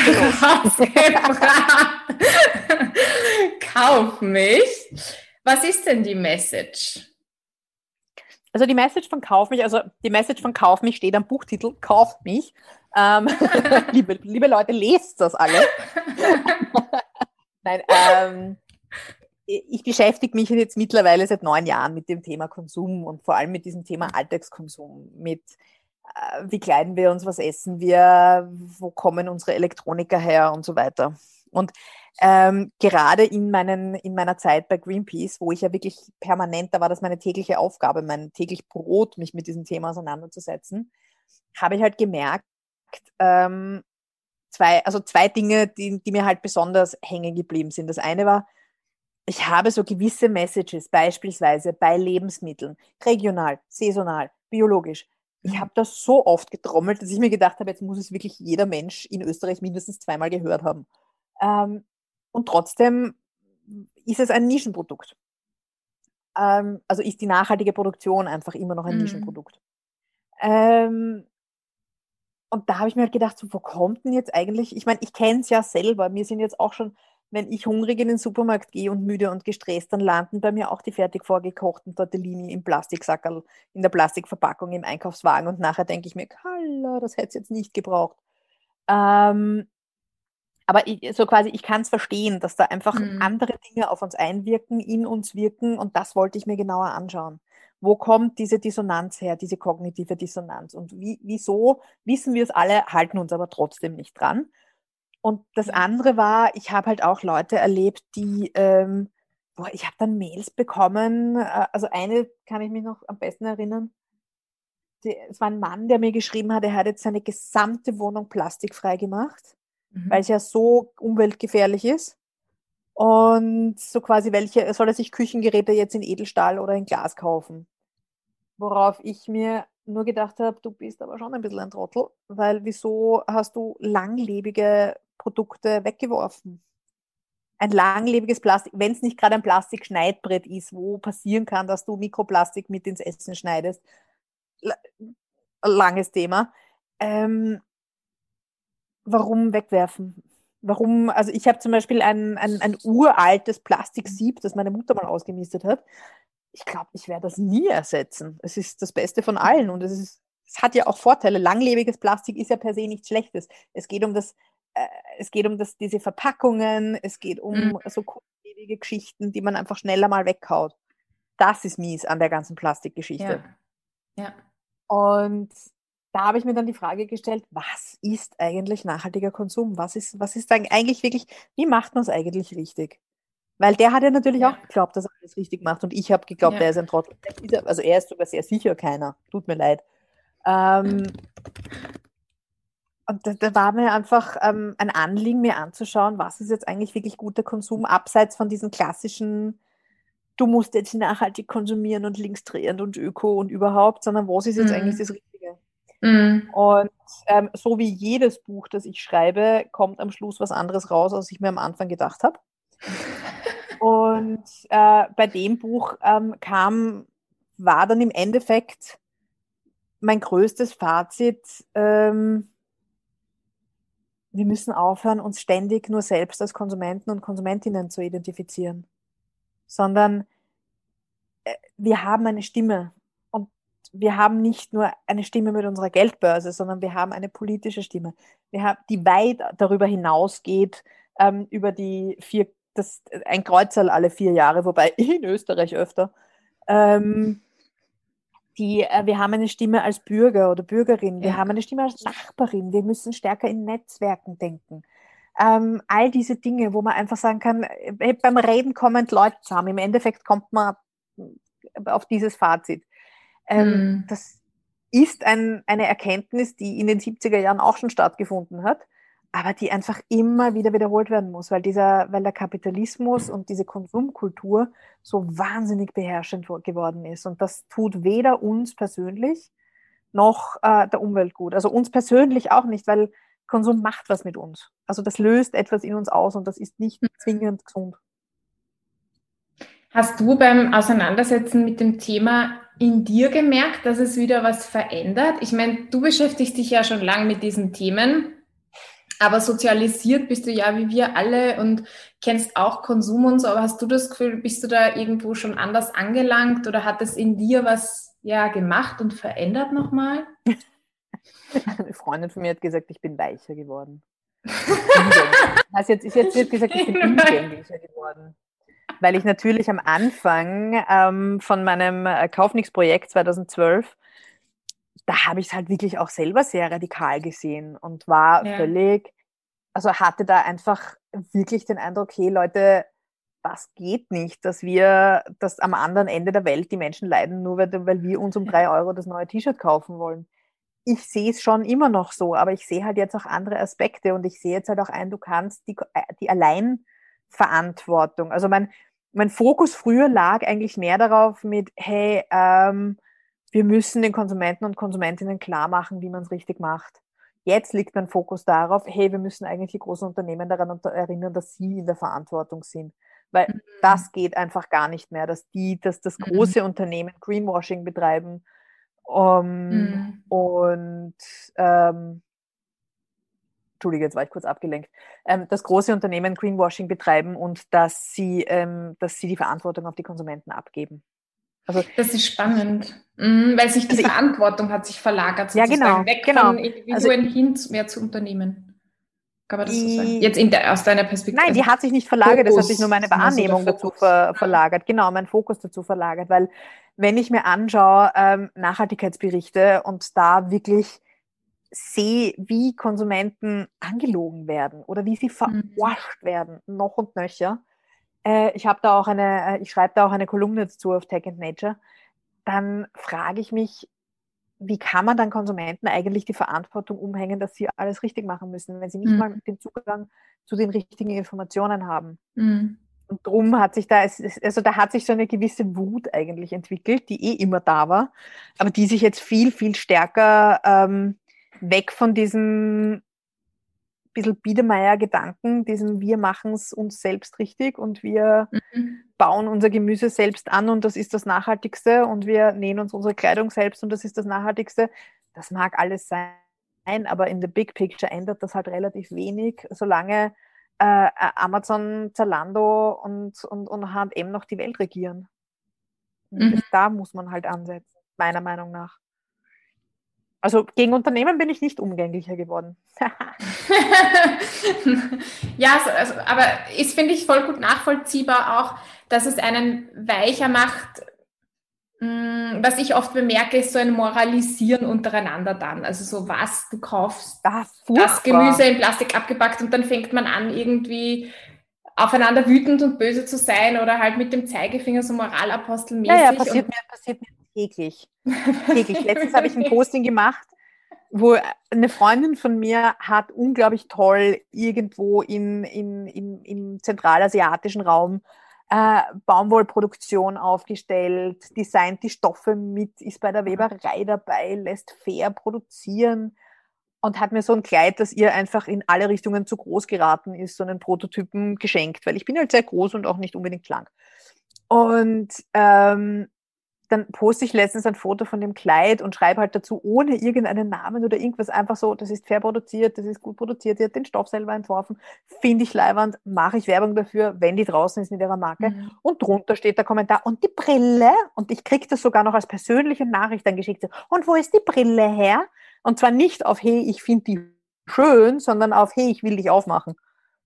Kauf mich. Was ist denn die Message? Also die Message von Kauf mich, also die Message von Kauf mich steht am Buchtitel Kauf mich. Ähm, liebe, liebe Leute, lest das alle. Nein, ähm, ich beschäftige mich jetzt mittlerweile seit neun Jahren mit dem Thema Konsum und vor allem mit diesem Thema Alltagskonsum, mit äh, wie kleiden wir uns, was essen wir, wo kommen unsere Elektroniker her und so weiter. Und ähm, gerade in, meinen, in meiner Zeit bei Greenpeace, wo ich ja wirklich permanent, da war das meine tägliche Aufgabe, mein täglich Brot, mich mit diesem Thema auseinanderzusetzen, habe ich halt gemerkt, ähm, zwei, also zwei Dinge, die, die mir halt besonders hängen geblieben sind. Das eine war, ich habe so gewisse Messages, beispielsweise bei Lebensmitteln, regional, saisonal, biologisch. Ich mhm. habe das so oft getrommelt, dass ich mir gedacht habe, jetzt muss es wirklich jeder Mensch in Österreich mindestens zweimal gehört haben. Ähm, und trotzdem ist es ein Nischenprodukt. Ähm, also ist die nachhaltige Produktion einfach immer noch ein mhm. Nischenprodukt. Ähm, und da habe ich mir halt gedacht, so, wo kommt denn jetzt eigentlich, ich meine, ich kenne es ja selber, mir sind jetzt auch schon, wenn ich hungrig in den Supermarkt gehe und müde und gestresst, dann landen bei mir auch die fertig vorgekochten Tortellini im Plastiksackerl, in der Plastikverpackung im Einkaufswagen und nachher denke ich mir, Kalla, das hätte es jetzt nicht gebraucht. Ähm, aber ich, so quasi, ich kann es verstehen, dass da einfach mhm. andere Dinge auf uns einwirken, in uns wirken und das wollte ich mir genauer anschauen. Wo kommt diese Dissonanz her, diese kognitive Dissonanz? Und wie, wieso wissen wir es alle, halten uns aber trotzdem nicht dran? Und das andere war, ich habe halt auch Leute erlebt, die, ähm, boah, ich habe dann Mails bekommen, äh, also eine kann ich mich noch am besten erinnern, die, es war ein Mann, der mir geschrieben hat, er hat jetzt seine gesamte Wohnung plastikfrei gemacht, mhm. weil es ja so umweltgefährlich ist. Und so quasi, welche, soll er sich Küchengeräte jetzt in Edelstahl oder in Glas kaufen? Worauf ich mir nur gedacht habe, du bist aber schon ein bisschen ein Trottel, weil wieso hast du langlebige Produkte weggeworfen? Ein langlebiges Plastik, wenn es nicht gerade ein Plastikschneidbrett ist, wo passieren kann, dass du Mikroplastik mit ins Essen schneidest, langes Thema. Ähm, warum wegwerfen? Warum, also ich habe zum Beispiel ein, ein, ein uraltes Plastiksieb, das meine Mutter mal ausgemistet hat. Ich glaube, ich werde das nie ersetzen. Es ist das Beste von allen und es, ist, es hat ja auch Vorteile. Langlebiges Plastik ist ja per se nichts Schlechtes. Es geht um das, äh, es geht um das, diese Verpackungen, es geht um mhm. so kurzlebige Geschichten, die man einfach schneller mal weghaut. Das ist mies an der ganzen Plastikgeschichte. Ja. ja. Und da habe ich mir dann die Frage gestellt, was ist eigentlich nachhaltiger Konsum? Was ist, was ist eigentlich wirklich, wie macht man es eigentlich richtig? Weil der hat ja natürlich ja. auch geglaubt, dass er alles richtig macht und ich habe geglaubt, ja. er ist ein Trottel. Also er ist sogar sehr sicher keiner. Tut mir leid. Ähm, und da, da, war mir einfach ähm, ein Anliegen, mir anzuschauen, was ist jetzt eigentlich wirklich guter Konsum, abseits von diesen klassischen du musst jetzt nachhaltig konsumieren und linksdrehend und öko und überhaupt, sondern was ist jetzt mhm. eigentlich das Richtige? Mhm. Und ähm, so wie jedes Buch, das ich schreibe, kommt am Schluss was anderes raus, als ich mir am Anfang gedacht habe. und äh, bei dem Buch ähm, kam, war dann im Endeffekt mein größtes Fazit, ähm, wir müssen aufhören, uns ständig nur selbst als Konsumenten und Konsumentinnen zu identifizieren sondern äh, wir haben eine Stimme. Und wir haben nicht nur eine Stimme mit unserer Geldbörse, sondern wir haben eine politische Stimme, wir haben, die weit darüber hinausgeht, ähm, über die vier, das, ein Kreuzerl alle vier Jahre, wobei in Österreich öfter. Ähm, die, äh, wir haben eine Stimme als Bürger oder Bürgerin, wir ja. haben eine Stimme als Nachbarin, wir müssen stärker in Netzwerken denken. Ähm, all diese Dinge, wo man einfach sagen kann, äh, beim Reden kommen Leute zusammen. Im Endeffekt kommt man auf dieses Fazit. Ähm, mhm. Das ist ein, eine Erkenntnis, die in den 70er Jahren auch schon stattgefunden hat, aber die einfach immer wieder wiederholt werden muss, weil, dieser, weil der Kapitalismus und diese Konsumkultur so wahnsinnig beherrschend geworden ist. Und das tut weder uns persönlich noch äh, der Umwelt gut. Also uns persönlich auch nicht, weil Konsum macht was mit uns. Also das löst etwas in uns aus und das ist nicht mhm. zwingend gesund. Hast du beim Auseinandersetzen mit dem Thema in dir gemerkt, dass es wieder was verändert? Ich meine, du beschäftigst dich ja schon lange mit diesen Themen, aber sozialisiert bist du ja wie wir alle und kennst auch Konsum und so. Aber hast du das Gefühl, bist du da irgendwo schon anders angelangt oder hat es in dir was ja gemacht und verändert nochmal? Eine Freundin von mir hat gesagt, ich bin weicher geworden. also jetzt, jetzt wird gesagt, ich bin umgänglicher geworden. Weil ich natürlich am Anfang ähm, von meinem äh, Kaufnix-Projekt 2012, da habe ich es halt wirklich auch selber sehr radikal gesehen und war ja. völlig, also hatte da einfach wirklich den Eindruck, hey Leute, das geht nicht, dass wir, dass am anderen Ende der Welt die Menschen leiden, nur weil, weil wir uns um drei Euro das neue T-Shirt kaufen wollen ich sehe es schon immer noch so, aber ich sehe halt jetzt auch andere Aspekte und ich sehe jetzt halt auch ein, du kannst die, äh, die Alleinverantwortung, also mein, mein Fokus früher lag eigentlich mehr darauf mit, hey, ähm, wir müssen den Konsumenten und Konsumentinnen klar machen, wie man es richtig macht. Jetzt liegt mein Fokus darauf, hey, wir müssen eigentlich die großen Unternehmen daran erinnern, dass sie in der Verantwortung sind. Weil mhm. das geht einfach gar nicht mehr, dass die, dass das mhm. große mhm. Unternehmen Greenwashing betreiben um, mhm. Und ähm, Entschuldige, jetzt war ich kurz abgelenkt, ähm, dass große Unternehmen Greenwashing betreiben und dass sie, ähm, dass sie die Verantwortung auf die Konsumenten abgeben. Also, das ist spannend, mhm, weil sich die also Verantwortung ich, hat sich verlagert, sozusagen ja, genau, weg genau. von Individuen also, hin mehr zu Unternehmen. Kann man das so sagen? Jetzt der, aus deiner Perspektive. Nein, die hat sich nicht verlagert, Fokus, das hat sich nur meine Wahrnehmung dazu ver, verlagert. Genau, mein Fokus dazu verlagert. Weil wenn ich mir anschaue, ähm, Nachhaltigkeitsberichte und da wirklich sehe, wie Konsumenten angelogen werden oder wie sie mhm. verarscht werden, noch und nöcher. Äh, ich habe da auch eine, äh, ich schreibe da auch eine Kolumne dazu auf Tech and Nature. Dann frage ich mich, wie kann man dann Konsumenten eigentlich die Verantwortung umhängen, dass sie alles richtig machen müssen, wenn sie nicht mhm. mal den Zugang zu den richtigen Informationen haben? Mhm. Und drum hat sich da, also da hat sich so eine gewisse Wut eigentlich entwickelt, die eh immer da war, aber die sich jetzt viel, viel stärker ähm, weg von diesem bisschen Biedermeier-Gedanken, diesem wir machen es uns selbst richtig und wir mhm. bauen unser Gemüse selbst an und das ist das Nachhaltigste und wir nähen uns unsere Kleidung selbst und das ist das Nachhaltigste. Das mag alles sein, aber in the big picture ändert das halt relativ wenig, solange äh, Amazon, Zalando und, und, und H&M noch die Welt regieren. Mhm. Da muss man halt ansetzen, meiner Meinung nach. Also gegen Unternehmen bin ich nicht umgänglicher geworden. ja, also, aber ist, finde ich, voll gut nachvollziehbar auch, dass es einen weicher macht. Mm, was ich oft bemerke, ist so ein Moralisieren untereinander dann. Also so was, du kaufst das, das Gemüse in Plastik abgepackt und dann fängt man an, irgendwie aufeinander wütend und böse zu sein oder halt mit dem Zeigefinger so moralapostelmäßig. Ja, ja, passiert, mir, passiert mir täglich. täglich. Letztens habe ich ein Posting gemacht, wo eine Freundin von mir hat unglaublich toll irgendwo in, in, in, im zentralasiatischen Raum äh, Baumwollproduktion aufgestellt, designt die Stoffe mit, ist bei der Weberei dabei, lässt fair produzieren und hat mir so ein Kleid, das ihr einfach in alle Richtungen zu groß geraten ist, so einen Prototypen geschenkt, weil ich bin halt sehr groß und auch nicht unbedingt lang. Und ähm, dann poste ich letztens ein Foto von dem Kleid und schreibe halt dazu ohne irgendeinen Namen oder irgendwas einfach so, das ist fair produziert, das ist gut produziert, die hat den Stoff selber entworfen, finde ich leiwand, mache ich Werbung dafür, wenn die draußen ist mit ihrer Marke mhm. und drunter steht der Kommentar und die Brille und ich kriege das sogar noch als persönliche Nachricht dann geschickt und wo ist die Brille her? Und zwar nicht auf hey, ich finde die schön, sondern auf hey, ich will dich aufmachen.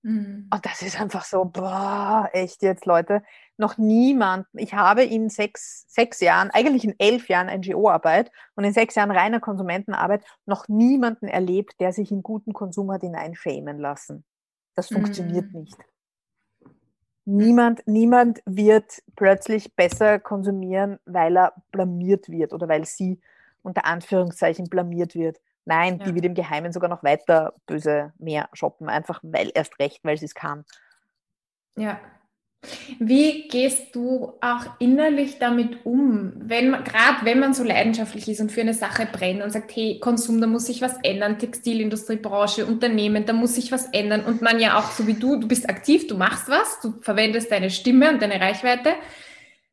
Mhm. Und das ist einfach so, boah, echt jetzt, Leute. Noch niemand, ich habe in sechs, sechs Jahren, eigentlich in elf Jahren NGO-Arbeit und in sechs Jahren reiner Konsumentenarbeit noch niemanden erlebt, der sich in guten Konsum hat hineinschämen lassen. Das funktioniert mhm. nicht. Niemand, niemand wird plötzlich besser konsumieren, weil er blamiert wird oder weil sie unter Anführungszeichen blamiert wird. Nein, ja. die wird im Geheimen sogar noch weiter böse mehr shoppen, einfach weil erst recht, weil sie es kann. Ja. Wie gehst du auch innerlich damit um, wenn gerade wenn man so leidenschaftlich ist und für eine Sache brennt und sagt, hey, Konsum, da muss sich was ändern, Textilindustriebranche, Unternehmen, da muss sich was ändern und man ja auch so wie du, du bist aktiv, du machst was, du verwendest deine Stimme und deine Reichweite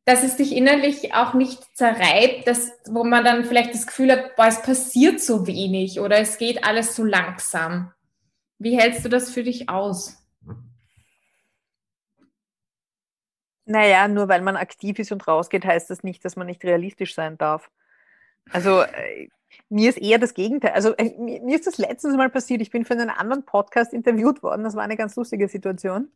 dass es dich innerlich auch nicht zerreibt, dass, wo man dann vielleicht das Gefühl hat, boah, es passiert so wenig oder es geht alles so langsam. Wie hältst du das für dich aus? Naja, nur weil man aktiv ist und rausgeht, heißt das nicht, dass man nicht realistisch sein darf. Also äh, mir ist eher das Gegenteil. Also äh, mir ist das letztens mal passiert. Ich bin für einen anderen Podcast interviewt worden. Das war eine ganz lustige Situation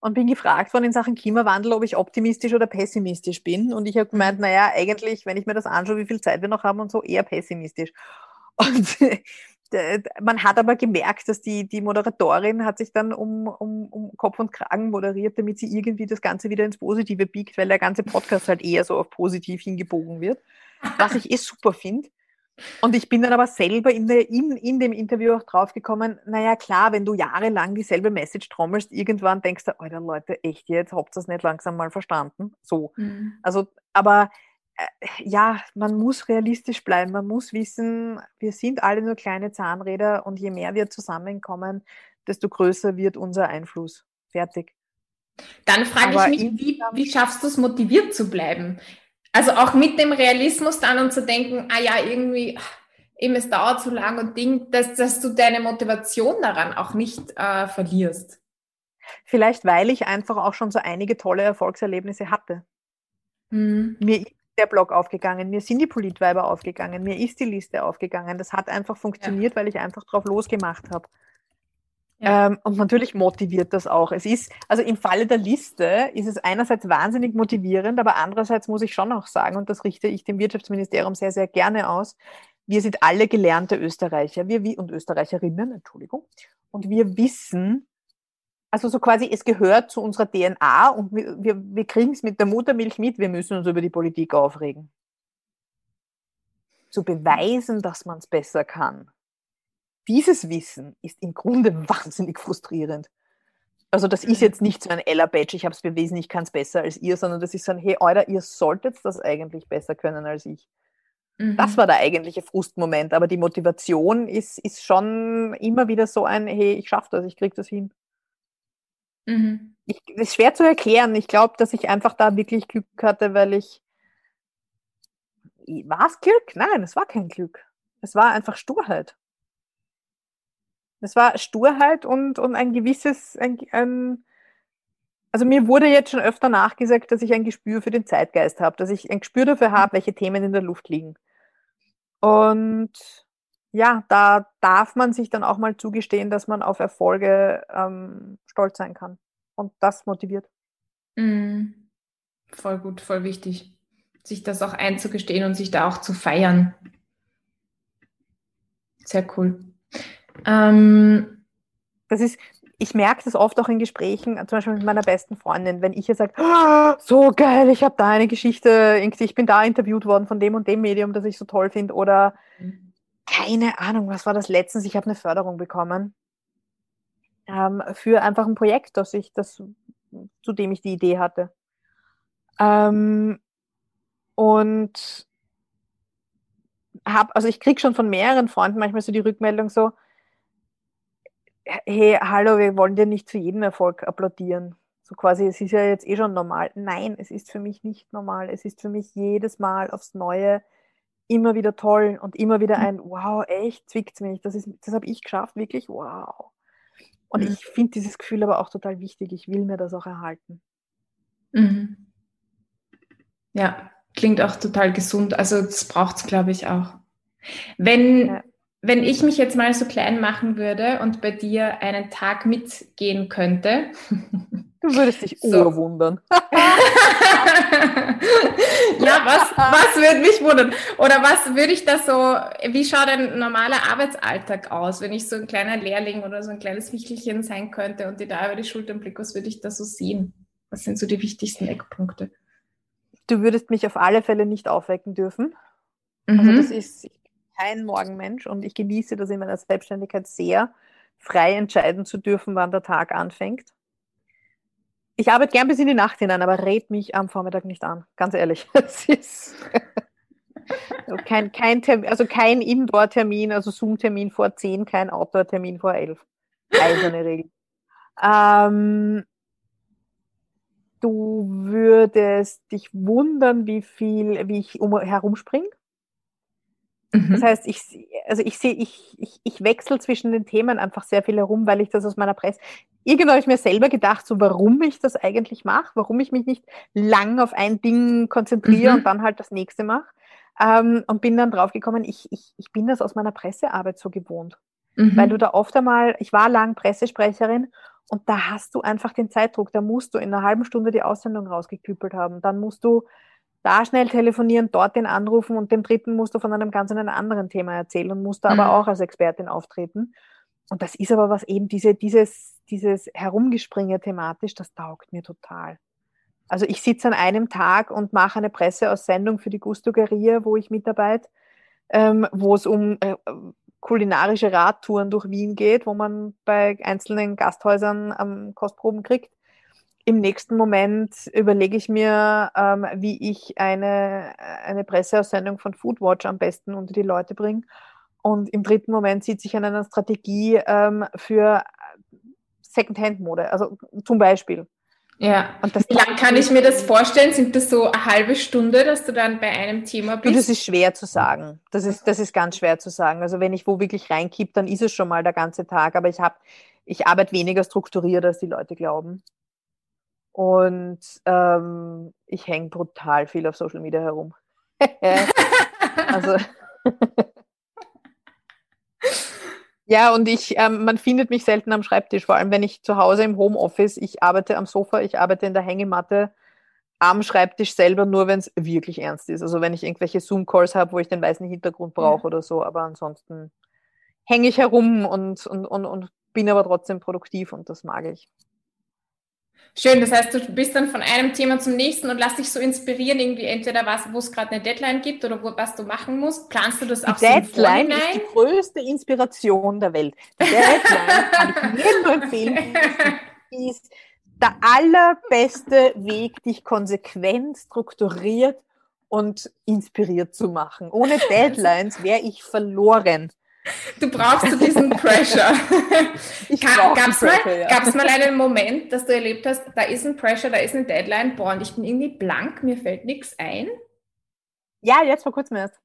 und bin gefragt worden in Sachen Klimawandel, ob ich optimistisch oder pessimistisch bin. Und ich habe gemeint, naja, eigentlich, wenn ich mir das anschaue, wie viel Zeit wir noch haben und so, eher pessimistisch. Und man hat aber gemerkt, dass die, die Moderatorin hat sich dann um, um, um Kopf und Kragen moderiert, damit sie irgendwie das Ganze wieder ins Positive biegt, weil der ganze Podcast halt eher so auf positiv hingebogen wird. Was ich eh super finde. Und ich bin dann aber selber in, der, in, in dem Interview auch draufgekommen, naja klar, wenn du jahrelang dieselbe Message trommelst, irgendwann denkst du, Alter Leute, echt jetzt, habt ihr das nicht langsam mal verstanden? So. Mhm. Also, aber äh, ja, man muss realistisch bleiben, man muss wissen, wir sind alle nur kleine Zahnräder und je mehr wir zusammenkommen, desto größer wird unser Einfluss. Fertig. Dann frage ich mich, wie, wie schaffst du es, motiviert zu bleiben? Also auch mit dem Realismus dann und zu denken, ah ja, irgendwie, eben es dauert zu lang und Ding, dass, dass du deine Motivation daran auch nicht äh, verlierst. Vielleicht, weil ich einfach auch schon so einige tolle Erfolgserlebnisse hatte. Mhm. Mir ist der Blog aufgegangen, mir sind die Politweiber aufgegangen, mir ist die Liste aufgegangen. Das hat einfach funktioniert, ja. weil ich einfach drauf losgemacht habe. Ja. Ähm, und natürlich motiviert das auch. Es ist, also im Falle der Liste ist es einerseits wahnsinnig motivierend, aber andererseits muss ich schon auch sagen, und das richte ich dem Wirtschaftsministerium sehr, sehr gerne aus, wir sind alle gelernte Österreicher, wir und Österreicherinnen, Entschuldigung, und wir wissen, also so quasi, es gehört zu unserer DNA und wir, wir, wir kriegen es mit der Muttermilch mit, wir müssen uns über die Politik aufregen. Zu beweisen, dass man es besser kann, dieses Wissen ist im Grunde wahnsinnig frustrierend. Also das ist jetzt nicht so ein Ella-Badge, ich habe es bewiesen, ich kann es besser als ihr, sondern das ist so ein, hey, Alter, ihr solltet das eigentlich besser können als ich. Mhm. Das war der eigentliche Frustmoment, aber die Motivation ist, ist schon immer wieder so ein, hey, ich schaffe das, ich kriege das hin. Mhm. Ich, das ist schwer zu erklären. Ich glaube, dass ich einfach da wirklich Glück hatte, weil ich. War es Glück? Nein, es war kein Glück. Es war einfach Sturheit. Es war Sturheit und, und ein gewisses, ein, ein, also mir wurde jetzt schon öfter nachgesagt, dass ich ein Gespür für den Zeitgeist habe, dass ich ein Gespür dafür habe, welche Themen in der Luft liegen. Und ja, da darf man sich dann auch mal zugestehen, dass man auf Erfolge ähm, stolz sein kann. Und das motiviert. Mm, voll gut, voll wichtig, sich das auch einzugestehen und sich da auch zu feiern. Sehr cool. Ähm, das ist, ich merke das oft auch in Gesprächen, zum Beispiel mit meiner besten Freundin, wenn ich ihr sage, oh, so geil, ich habe da eine Geschichte, ich bin da interviewt worden von dem und dem Medium, das ich so toll finde, oder keine Ahnung, was war das letztens, ich habe eine Förderung bekommen ähm, für einfach ein Projekt, das ich, das, zu dem ich die Idee hatte. Ähm, und habe, also ich kriege schon von mehreren Freunden manchmal so die Rückmeldung so, hey, hallo, wir wollen dir nicht zu jedem Erfolg applaudieren. So quasi, es ist ja jetzt eh schon normal. Nein, es ist für mich nicht normal. Es ist für mich jedes Mal aufs Neue immer wieder toll und immer wieder ein Wow, echt, zwickt mich. Das, das habe ich geschafft, wirklich wow. Und mhm. ich finde dieses Gefühl aber auch total wichtig. Ich will mir das auch erhalten. Mhm. Ja, klingt auch total gesund. Also das braucht es, glaube ich, auch. Wenn, ja wenn ich mich jetzt mal so klein machen würde und bei dir einen Tag mitgehen könnte. Du würdest dich so. wundern. ja, was, was würde mich wundern? Oder was würde ich da so, wie schaut ein normaler Arbeitsalltag aus, wenn ich so ein kleiner Lehrling oder so ein kleines Wichtelchen sein könnte und dir da über die Schultern blicke, was würde ich da so sehen? Was sind so die wichtigsten Eckpunkte? Du würdest mich auf alle Fälle nicht aufwecken dürfen. Also mhm. Also das ist, ich kein Morgenmensch und ich genieße das in meiner Selbstständigkeit sehr, frei entscheiden zu dürfen, wann der Tag anfängt. Ich arbeite gern bis in die Nacht hinein, aber red mich am Vormittag nicht an, ganz ehrlich. Es ist kein, kein, Termin, also kein Indoor-Termin, also Zoom-Termin vor 10, kein Outdoor-Termin vor 11. Eiserne Regel. Ähm, du würdest dich wundern, wie viel, wie ich um, herumspringe. Mhm. Das heißt, ich, also ich sehe, ich, ich, ich wechsle zwischen den Themen einfach sehr viel herum, weil ich das aus meiner Presse. Irgendwann habe ich mir selber gedacht, so warum ich das eigentlich mache, warum ich mich nicht lang auf ein Ding konzentriere mhm. und dann halt das nächste mache. Ähm, und bin dann draufgekommen, ich, ich, ich bin das aus meiner Pressearbeit so gewohnt. Mhm. Weil du da oft einmal, ich war lang Pressesprecherin und da hast du einfach den Zeitdruck, da musst du in einer halben Stunde die Aussendung rausgeküppelt haben. Dann musst du da schnell telefonieren, dort den anrufen und dem dritten musst du von einem ganz anderen Thema erzählen und musst da mhm. aber auch als Expertin auftreten. Und das ist aber was eben diese, dieses, dieses Herumgespringe thematisch, das taugt mir total. Also ich sitze an einem Tag und mache eine Presseaussendung für die Gustogeria, wo ich mitarbeite, ähm, wo es um äh, kulinarische Radtouren durch Wien geht, wo man bei einzelnen Gasthäusern ähm, Kostproben kriegt im nächsten Moment überlege ich mir, ähm, wie ich eine, eine Presseaussendung von Foodwatch am besten unter die Leute bringe. Und im dritten Moment sitze ich an einer Strategie ähm, für Secondhand-Mode, also zum Beispiel. Ja. Und das Wie lange kann ich mir das vorstellen? Sind das so eine halbe Stunde, dass du dann bei einem Thema bist? Das ist schwer zu sagen. Das ist, das ist ganz schwer zu sagen. Also wenn ich wo wirklich reinkipp, dann ist es schon mal der ganze Tag. Aber ich habe, ich arbeite weniger strukturiert, als die Leute glauben. Und ähm, ich hänge brutal viel auf Social Media herum. also Ja, und ich, ähm, man findet mich selten am Schreibtisch, vor allem wenn ich zu Hause im Homeoffice, ich arbeite am Sofa, ich arbeite in der Hängematte, am Schreibtisch selber, nur wenn es wirklich ernst ist. Also wenn ich irgendwelche Zoom-Calls habe, wo ich den weißen Hintergrund brauche ja. oder so, aber ansonsten hänge ich herum und, und, und, und bin aber trotzdem produktiv und das mag ich. Schön, das heißt, du bist dann von einem Thema zum nächsten und lass dich so inspirieren, irgendwie entweder was, wo es gerade eine Deadline gibt oder wo, was du machen musst. Planst du das die auch Deadline so ist die größte Inspiration der Welt. Die Deadline kann ich jedem empfehlen, ist der allerbeste Weg, dich konsequent, strukturiert und inspiriert zu machen. Ohne Deadlines wäre ich verloren. Du brauchst so diesen Pressure. Gab es mal, ja. mal einen Moment, dass du erlebt hast, da ist ein Pressure, da ist eine Deadline, boah, und ich bin irgendwie blank, mir fällt nichts ein? Ja, jetzt vor kurzem erst.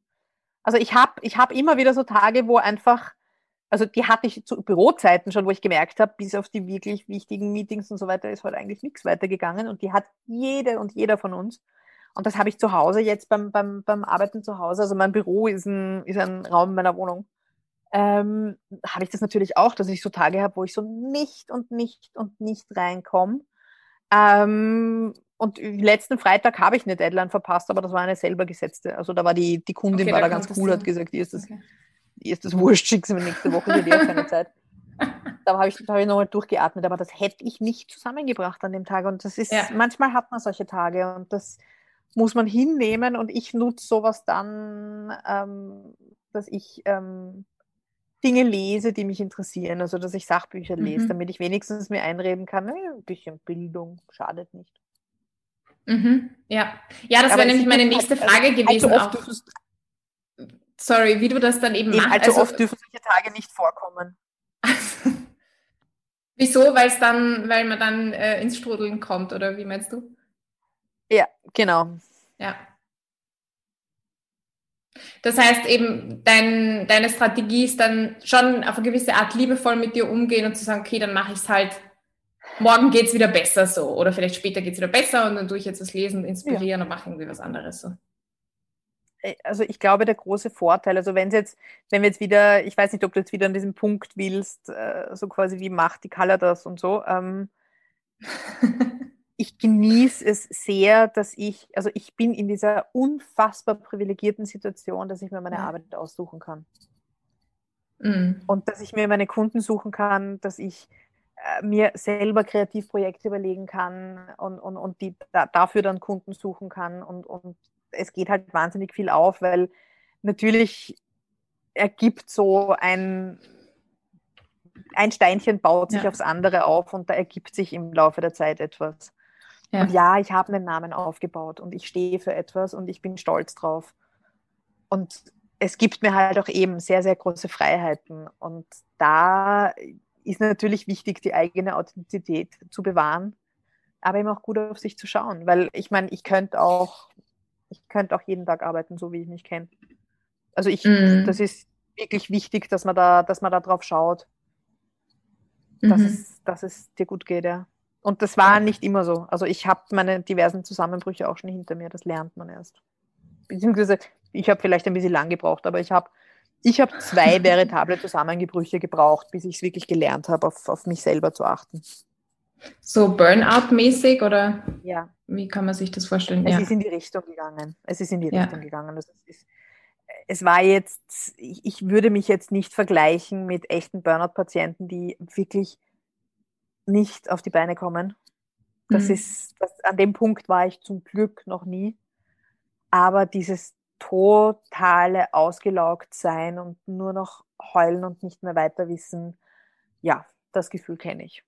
Also ich habe ich hab immer wieder so Tage, wo einfach, also die hatte ich zu Bürozeiten schon, wo ich gemerkt habe, bis auf die wirklich wichtigen Meetings und so weiter ist heute eigentlich nichts weitergegangen und die hat jede und jeder von uns. Und das habe ich zu Hause jetzt beim, beim, beim Arbeiten zu Hause. Also mein Büro ist ein, ist ein Raum meiner Wohnung ähm, habe ich das natürlich auch, dass ich so Tage habe, wo ich so nicht und nicht und nicht reinkomme. Ähm, und letzten Freitag habe ich eine Deadline verpasst, aber das war eine selber gesetzte. Also da war die, die Kundin okay, war da ganz cool, hat gesagt, ihr ist das, okay. ihr ist das wurscht, schick sie mir nächste Woche, ich habe keine Zeit. da habe ich, hab ich nochmal durchgeatmet, aber das hätte ich nicht zusammengebracht an dem Tag. Und das ist, ja. manchmal hat man solche Tage und das muss man hinnehmen und ich nutze sowas dann, ähm, dass ich ähm, Dinge lese, die mich interessieren, also dass ich Sachbücher lese, mhm. damit ich wenigstens mir einreden kann, ein bisschen Bildung schadet nicht. Mhm. Ja. ja, das wäre nämlich meine nächste halt, Frage also, gewesen. Allzu oft auch. Sorry, wie du das dann eben, eben machst. Allzu also, oft dürfen solche Tage nicht vorkommen. Wieso? Weil es dann, weil man dann äh, ins Strudeln kommt, oder wie meinst du? Ja, genau. Ja. Das heißt eben, dein, deine Strategie ist dann schon auf eine gewisse Art liebevoll mit dir umgehen und zu sagen, okay, dann mache ich es halt, morgen geht es wieder besser so oder vielleicht später geht es wieder besser und dann tue ich jetzt das Lesen, inspirieren ja. und mache irgendwie was anderes so. Äh, also ich glaube, der große Vorteil, also wenn jetzt, wenn wir jetzt wieder, ich weiß nicht, ob du jetzt wieder an diesem Punkt willst, äh, so quasi wie macht die Color das und so, ähm, ich genieße es sehr, dass ich, also ich bin in dieser unfassbar privilegierten Situation, dass ich mir meine Arbeit aussuchen kann. Mhm. Und dass ich mir meine Kunden suchen kann, dass ich äh, mir selber Kreativprojekte überlegen kann und, und, und die da, dafür dann Kunden suchen kann. Und, und es geht halt wahnsinnig viel auf, weil natürlich ergibt so ein, ein Steinchen baut sich ja. aufs andere auf und da ergibt sich im Laufe der Zeit etwas. Ja. Und ja, ich habe einen Namen aufgebaut und ich stehe für etwas und ich bin stolz drauf. Und es gibt mir halt auch eben sehr, sehr große Freiheiten. Und da ist natürlich wichtig, die eigene Authentizität zu bewahren, aber eben auch gut auf sich zu schauen. Weil ich meine, ich könnte auch, ich könnte auch jeden Tag arbeiten, so wie ich mich kenne. Also ich, mm. das ist wirklich wichtig, dass man da, dass man da drauf schaut, dass, mhm. es, dass es dir gut geht, ja. Und das war nicht immer so. Also ich habe meine diversen Zusammenbrüche auch schon hinter mir. Das lernt man erst. Beziehungsweise ich habe vielleicht ein bisschen lang gebraucht, aber ich habe ich hab zwei veritable Zusammenbrüche gebraucht, bis ich es wirklich gelernt habe, auf, auf mich selber zu achten. So Burnout-mäßig oder ja. wie kann man sich das vorstellen? Es ja. ist in die Richtung gegangen. Es ist in die ja. Richtung gegangen. Also es, ist, es war jetzt, ich, ich würde mich jetzt nicht vergleichen mit echten Burnout-Patienten, die wirklich nicht auf die Beine kommen. Das mhm. ist, das, an dem Punkt war ich zum Glück noch nie. Aber dieses totale ausgelaugt sein und nur noch heulen und nicht mehr weiter wissen, ja, das Gefühl kenne ich.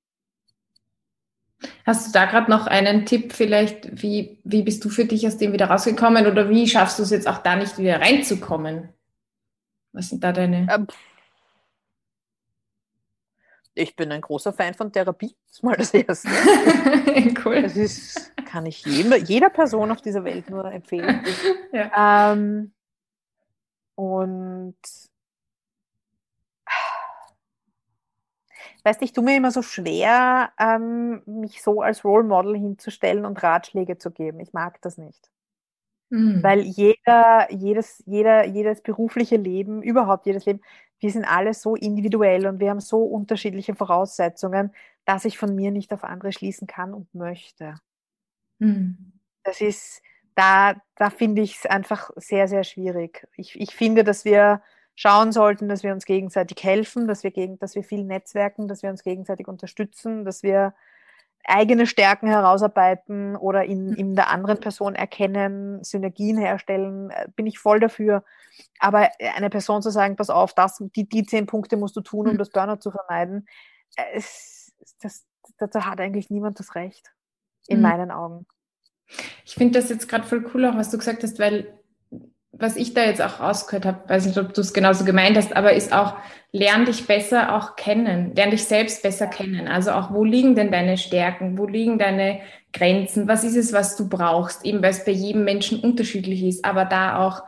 Hast du da gerade noch einen Tipp vielleicht, wie, wie bist du für dich aus dem wieder rausgekommen oder wie schaffst du es jetzt auch da nicht wieder reinzukommen? Was sind da deine... Ähm, ich bin ein großer Fan von Therapie. Das ist mal das Erste. cool. Das ist, kann ich jedem, jeder Person auf dieser Welt nur empfehlen. ja. ähm, und weißt du, ich tue mir immer so schwer, ähm, mich so als Role Model hinzustellen und Ratschläge zu geben. Ich mag das nicht. Mhm. Weil jeder, jedes, jeder, jedes berufliche Leben, überhaupt jedes Leben, wir sind alle so individuell und wir haben so unterschiedliche Voraussetzungen, dass ich von mir nicht auf andere schließen kann und möchte. Mhm. Das ist, da, da finde ich es einfach sehr, sehr schwierig. Ich, ich finde, dass wir schauen sollten, dass wir uns gegenseitig helfen, dass wir, gegen, dass wir viel netzwerken, dass wir uns gegenseitig unterstützen, dass wir eigene Stärken herausarbeiten oder in, mhm. in der anderen Person erkennen, Synergien herstellen, äh, bin ich voll dafür. Aber eine Person zu sagen, pass auf, das, die, die zehn Punkte musst du tun, um mhm. das Burnout zu vermeiden, äh, es, das, dazu hat eigentlich niemand das Recht, in mhm. meinen Augen. Ich finde das jetzt gerade voll cool, auch was du gesagt hast, weil was ich da jetzt auch rausgehört habe, weiß nicht, ob du es genauso gemeint hast, aber ist auch, lern dich besser auch kennen, lern dich selbst besser kennen. Also auch, wo liegen denn deine Stärken, wo liegen deine Grenzen, was ist es, was du brauchst, eben weil es bei jedem Menschen unterschiedlich ist, aber da auch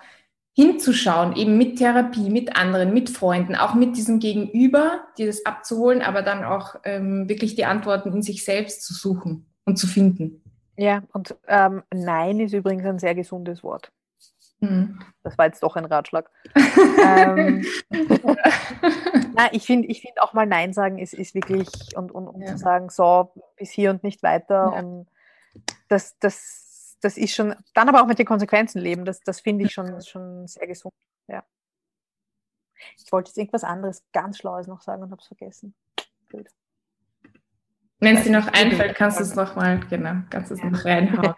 hinzuschauen, eben mit Therapie, mit anderen, mit Freunden, auch mit diesem Gegenüber, dir das abzuholen, aber dann auch ähm, wirklich die Antworten in sich selbst zu suchen und zu finden. Ja, und ähm, Nein ist übrigens ein sehr gesundes Wort. Mhm. Das war jetzt doch ein Ratschlag. ähm, na, ich finde ich find auch mal Nein sagen ist, ist wirklich und, und, und ja. zu sagen, so, bis hier und nicht weiter. Ja. Und das, das, das ist schon, dann aber auch mit den Konsequenzen leben, das, das finde ich schon, schon sehr gesund. Ja. Ich wollte jetzt irgendwas anderes ganz Schlaues noch sagen und habe es vergessen. Gut. Wenn es dir noch einfällt, kannst du es nochmal, genau, kannst du es ja. noch reinhauen.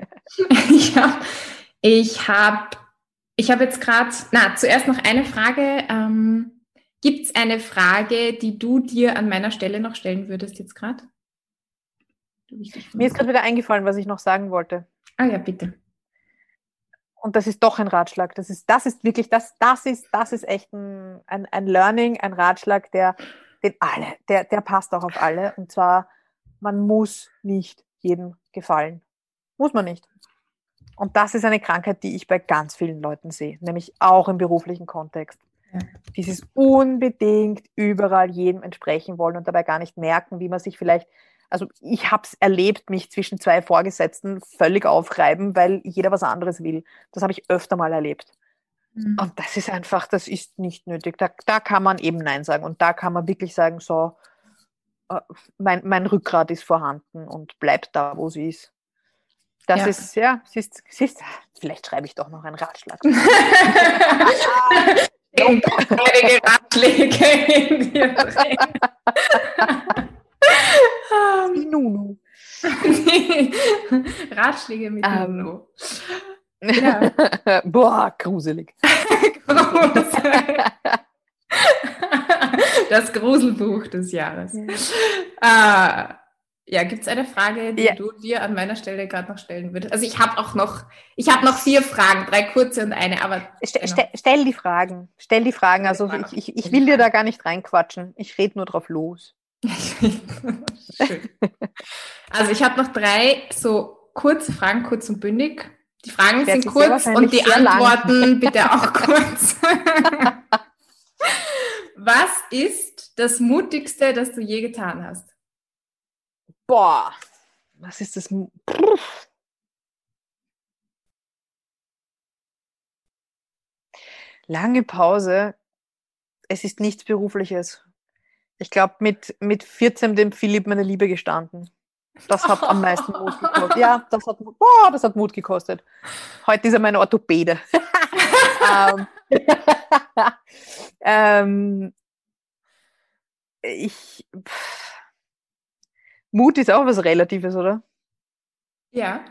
ich habe ich hab ich habe jetzt gerade, na, zuerst noch eine Frage. Ähm, Gibt es eine Frage, die du dir an meiner Stelle noch stellen würdest jetzt gerade? Mir ist gerade wieder eingefallen, was ich noch sagen wollte. Ah ja, bitte. Und das ist doch ein Ratschlag. Das ist, das ist wirklich, das, das ist, das ist echt ein, ein, ein Learning, ein Ratschlag, der, den alle, der, der passt auch auf alle. Und zwar, man muss nicht jedem gefallen. Muss man nicht. Und das ist eine Krankheit, die ich bei ganz vielen Leuten sehe, nämlich auch im beruflichen Kontext. Ja. Dieses unbedingt überall jedem entsprechen wollen und dabei gar nicht merken, wie man sich vielleicht, also ich habe es erlebt, mich zwischen zwei Vorgesetzten völlig aufreiben, weil jeder was anderes will. Das habe ich öfter mal erlebt. Mhm. Und das ist einfach, das ist nicht nötig. Da, da kann man eben Nein sagen und da kann man wirklich sagen, so, äh, mein, mein Rückgrat ist vorhanden und bleibt da, wo sie ist. Das ja. ist, ja, siehst, siehst, vielleicht schreibe ich doch noch einen Ratschlag. Einige Ratschläge in dir drin. Wie Nunu. Ratschläge mit um, Nunu. Ja. Boah, gruselig. das Gruselbuch des Jahres. Ja. Ah, ja, gibt es eine Frage, die ja. du dir an meiner Stelle gerade noch stellen würdest? Also ich habe auch noch, ich habe noch vier Fragen, drei kurze und eine, aber. Ste genau. stell die Fragen. Stell die Fragen. Also ich, ich, ich will dir da gar nicht reinquatschen. Ich rede nur drauf los. Also ich habe noch drei so kurze Fragen, kurz und bündig. Die Fragen sind kurz und die Antworten lang. bitte auch kurz. Was ist das Mutigste, das du je getan hast? Boah, was ist das? Pff. Lange Pause. Es ist nichts Berufliches. Ich glaube, mit, mit 14 dem Philipp meine Liebe gestanden. Das hat am meisten Mut gekostet. Ja, das hat, boah, das hat Mut gekostet. Heute ist er mein Orthopäde. ähm, ähm, ich. Pff Mut ist auch was Relatives, oder? Ja.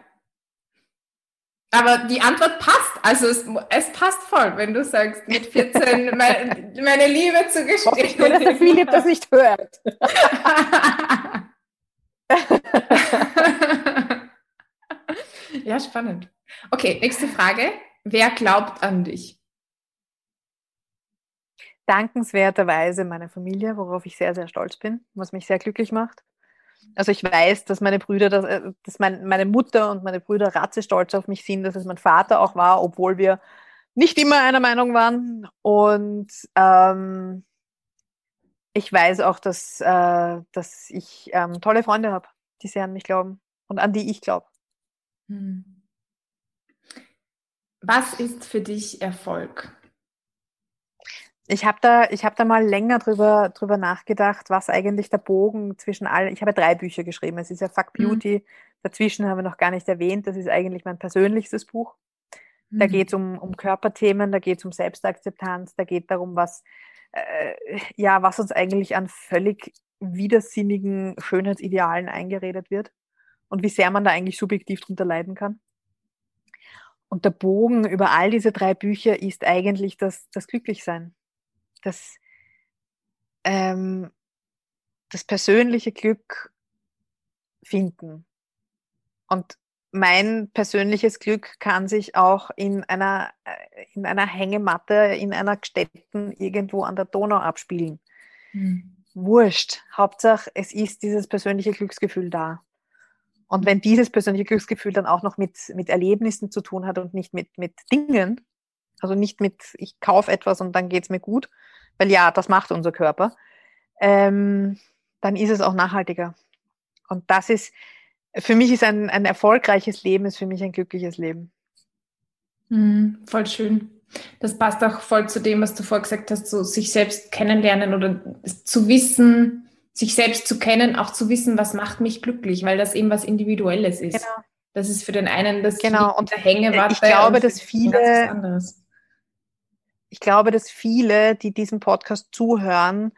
Aber die Antwort passt. Also es, es passt voll, wenn du sagst, mit 14 meine, meine Liebe zu gestehen. Ich nur, dass der Philipp das nicht hört. ja, spannend. Okay, nächste Frage. Wer glaubt an dich? Dankenswerterweise meine Familie, worauf ich sehr, sehr stolz bin, was mich sehr glücklich macht. Also ich weiß, dass meine Brüder, dass, äh, dass mein, meine Mutter und meine Brüder ratze stolz auf mich sind, dass es mein Vater auch war, obwohl wir nicht immer einer Meinung waren. Und ähm, ich weiß auch, dass, äh, dass ich ähm, tolle Freunde habe, die sehr an mich glauben und an die ich glaube. Hm. Was ist für dich Erfolg? Ich habe da, hab da mal länger drüber, drüber nachgedacht, was eigentlich der Bogen zwischen allen. Ich habe drei Bücher geschrieben. Es ist ja Fuck mhm. Beauty. Mhm. Dazwischen haben wir noch gar nicht erwähnt. Das ist eigentlich mein persönlichstes Buch. Da mhm. geht es um, um Körperthemen, da geht es um Selbstakzeptanz, da geht darum, was, äh, ja, was uns eigentlich an völlig widersinnigen Schönheitsidealen eingeredet wird und wie sehr man da eigentlich subjektiv drunter leiden kann. Und der Bogen über all diese drei Bücher ist eigentlich das, das Glücklichsein. Das, ähm, das persönliche Glück finden. Und mein persönliches Glück kann sich auch in einer, äh, in einer Hängematte, in einer Gstetten irgendwo an der Donau abspielen. Mhm. Wurscht. Hauptsache, es ist dieses persönliche Glücksgefühl da. Und wenn dieses persönliche Glücksgefühl dann auch noch mit, mit Erlebnissen zu tun hat und nicht mit, mit Dingen, also nicht mit, ich kaufe etwas und dann geht es mir gut, weil ja, das macht unser Körper, ähm, dann ist es auch nachhaltiger. Und das ist, für mich ist ein, ein erfolgreiches Leben, ist für mich ein glückliches Leben. Mhm, voll schön. Das passt auch voll zu dem, was du vorher gesagt hast, so sich selbst kennenlernen oder zu wissen, sich selbst zu kennen, auch zu wissen, was macht mich glücklich, weil das eben was Individuelles ist. Genau. Das ist für den einen das genau. und der Hängematte. Ich glaube, dass viele, ich glaube, dass viele, die diesem Podcast zuhören,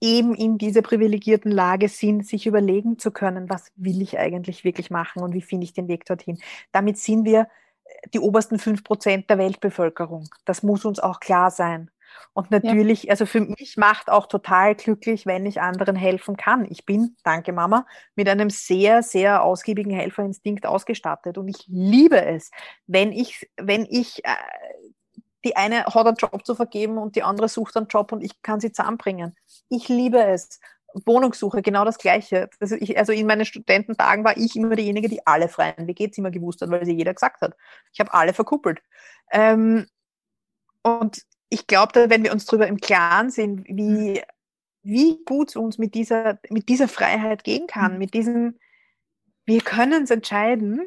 eben in dieser privilegierten Lage sind, sich überlegen zu können, was will ich eigentlich wirklich machen und wie finde ich den Weg dorthin. Damit sind wir die obersten fünf Prozent der Weltbevölkerung. Das muss uns auch klar sein. Und natürlich, ja. also für mich macht auch total glücklich, wenn ich anderen helfen kann. Ich bin, danke Mama, mit einem sehr, sehr ausgiebigen Helferinstinkt ausgestattet und ich liebe es, wenn ich, wenn ich, äh, die eine hat einen Job zu vergeben und die andere sucht einen Job und ich kann sie zusammenbringen. Ich liebe es. Wohnungssuche, genau das Gleiche. Also, ich, also in meinen Studententagen war ich immer diejenige, die alle freien WG-Zimmer gewusst hat, weil sie jeder gesagt hat. Ich habe alle verkuppelt. Ähm, und ich glaube, wenn wir uns darüber im Klaren sind, wie, wie gut es uns mit dieser, mit dieser Freiheit gehen kann, mhm. mit diesem, wir können es entscheiden,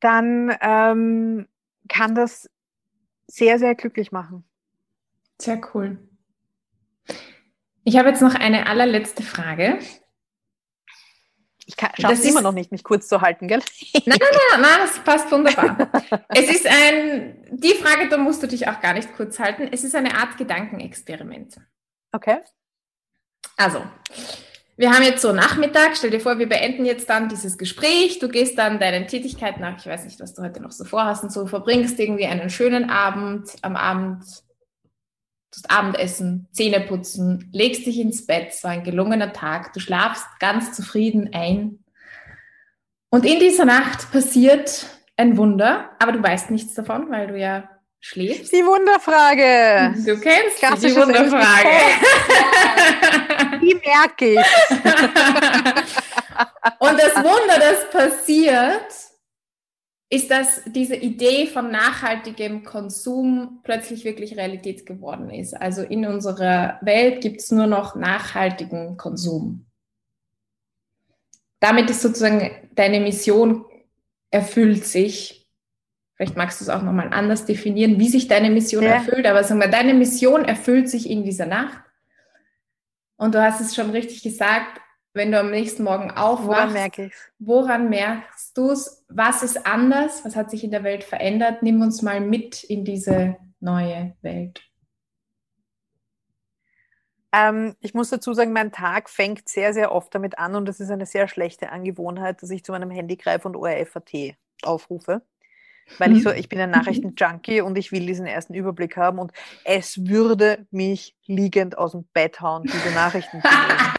dann ähm, kann das sehr, sehr glücklich machen. Sehr cool. Ich habe jetzt noch eine allerletzte Frage. Ich schaffe es immer noch nicht, mich kurz zu halten, gell? Nein, nein, nein, nein, das passt wunderbar. es ist ein, die Frage, da musst du dich auch gar nicht kurz halten. Es ist eine Art Gedankenexperiment. Okay. Also, wir haben jetzt so Nachmittag, stell dir vor, wir beenden jetzt dann dieses Gespräch, du gehst dann deinen Tätigkeiten nach, ich weiß nicht, was du heute noch so vorhast und so, verbringst irgendwie einen schönen Abend, am Abend tust Abendessen, Zähne putzen, legst dich ins Bett, war ein gelungener Tag, du schlafst ganz zufrieden ein. Und in dieser Nacht passiert ein Wunder, aber du weißt nichts davon, weil du ja schläfst. Die Wunderfrage. Du kennst die Wunderfrage. Die merke ich. Und das Wunder, das passiert, ist, dass diese Idee von nachhaltigem Konsum plötzlich wirklich Realität geworden ist. Also in unserer Welt gibt es nur noch nachhaltigen Konsum. Damit ist sozusagen deine Mission erfüllt sich. Vielleicht magst du es auch nochmal anders definieren, wie sich deine Mission ja. erfüllt, aber sagen wir, deine Mission erfüllt sich in dieser Nacht. Und du hast es schon richtig gesagt, wenn du am nächsten Morgen aufwachst, woran, merke woran merkst du es? Was ist anders? Was hat sich in der Welt verändert? Nimm uns mal mit in diese neue Welt. Ähm, ich muss dazu sagen, mein Tag fängt sehr, sehr oft damit an und das ist eine sehr schlechte Angewohnheit, dass ich zu meinem Handy greife und ORFAT aufrufe. Weil ich so, ich bin ein Nachrichten-Junkie und ich will diesen ersten Überblick haben und es würde mich liegend aus dem Bett hauen, diese Nachrichten zu lesen.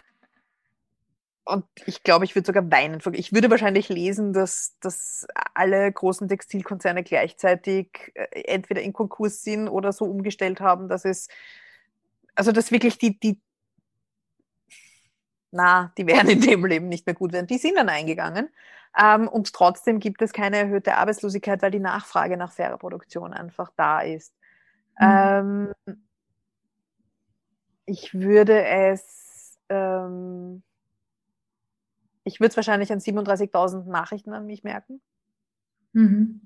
Und ich glaube, ich würde sogar weinen. Ich würde wahrscheinlich lesen, dass, dass alle großen Textilkonzerne gleichzeitig äh, entweder in Konkurs sind oder so umgestellt haben, dass es, also dass wirklich die, die, na, die werden in dem Leben nicht mehr gut werden. Die sind dann eingegangen. Ähm, und trotzdem gibt es keine erhöhte Arbeitslosigkeit, weil die Nachfrage nach fairer Produktion einfach da ist. Mhm. Ähm, ich würde es, ähm, ich würde es wahrscheinlich an 37.000 Nachrichten an mich merken. Mhm.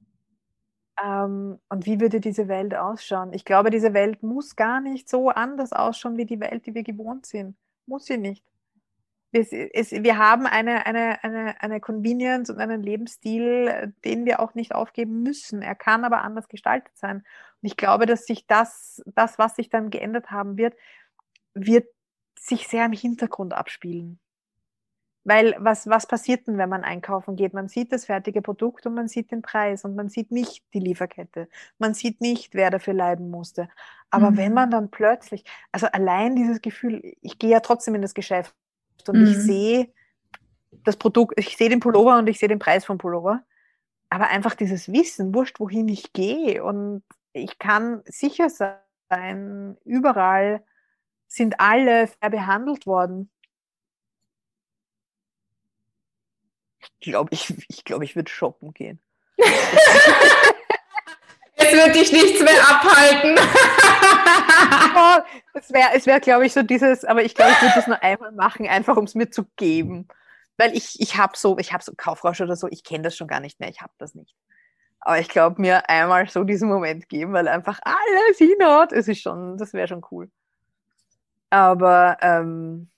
Ähm, und wie würde diese Welt ausschauen? Ich glaube, diese Welt muss gar nicht so anders ausschauen wie die Welt, die wir gewohnt sind. Muss sie nicht. Es, es, wir haben eine, eine, eine, eine Convenience und einen Lebensstil, den wir auch nicht aufgeben müssen. Er kann aber anders gestaltet sein. Und ich glaube, dass sich das, das, was sich dann geändert haben wird, wird sich sehr im Hintergrund abspielen. Weil was, was passiert denn, wenn man einkaufen geht? Man sieht das fertige Produkt und man sieht den Preis und man sieht nicht die Lieferkette. Man sieht nicht, wer dafür leiden musste. Aber mhm. wenn man dann plötzlich, also allein dieses Gefühl, ich gehe ja trotzdem in das Geschäft und mhm. ich sehe das Produkt, ich sehe den Pullover und ich sehe den Preis vom Pullover. Aber einfach dieses Wissen, wurscht, wohin ich gehe und ich kann sicher sein, überall sind alle fair behandelt worden. Ich glaube, ich, ich, glaub, ich würde shoppen gehen. wird dich nichts mehr abhalten. oh, es wäre, es wär, glaube ich, so dieses, aber ich glaube, ich würde das nur einmal machen, einfach um es mir zu geben. Weil ich, ich habe so, ich habe so Kaufrausch oder so, ich kenne das schon gar nicht mehr, ich habe das nicht. Aber ich glaube, mir einmal so diesen Moment geben, weil einfach alles hinhaut, es ist schon, das wäre schon cool. Aber ähm,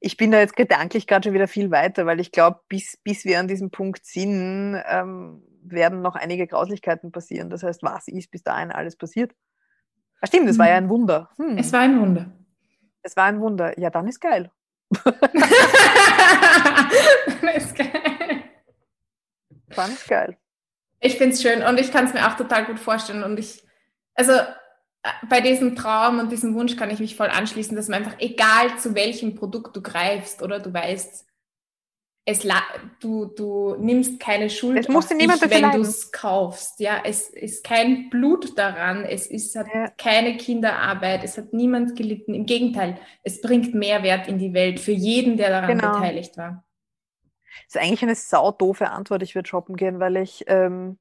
ich bin da jetzt gedanklich gerade schon wieder viel weiter, weil ich glaube, bis, bis wir an diesem Punkt sind, ähm, werden noch einige Grauslichkeiten passieren. Das heißt, was ist bis dahin alles passiert? Ah, stimmt, es hm. war ja ein Wunder. Hm. Es war ein Wunder. Es war ein Wunder. Ja, dann ist geil. dann ist geil. Dann ist geil. Ich finde es schön und ich kann es mir auch total gut vorstellen. Und ich, also bei diesem Traum und diesem Wunsch kann ich mich voll anschließen, dass man einfach, egal zu welchem Produkt du greifst oder du weißt, es du, du nimmst keine Schuld es auf dich, wenn du es kaufst. Ja, es ist kein Blut daran, es ist, hat ja. keine Kinderarbeit, es hat niemand gelitten. Im Gegenteil, es bringt Mehrwert in die Welt für jeden, der daran genau. beteiligt war. Das ist eigentlich eine saudoofe Antwort, ich würde shoppen gehen, weil ich ähm,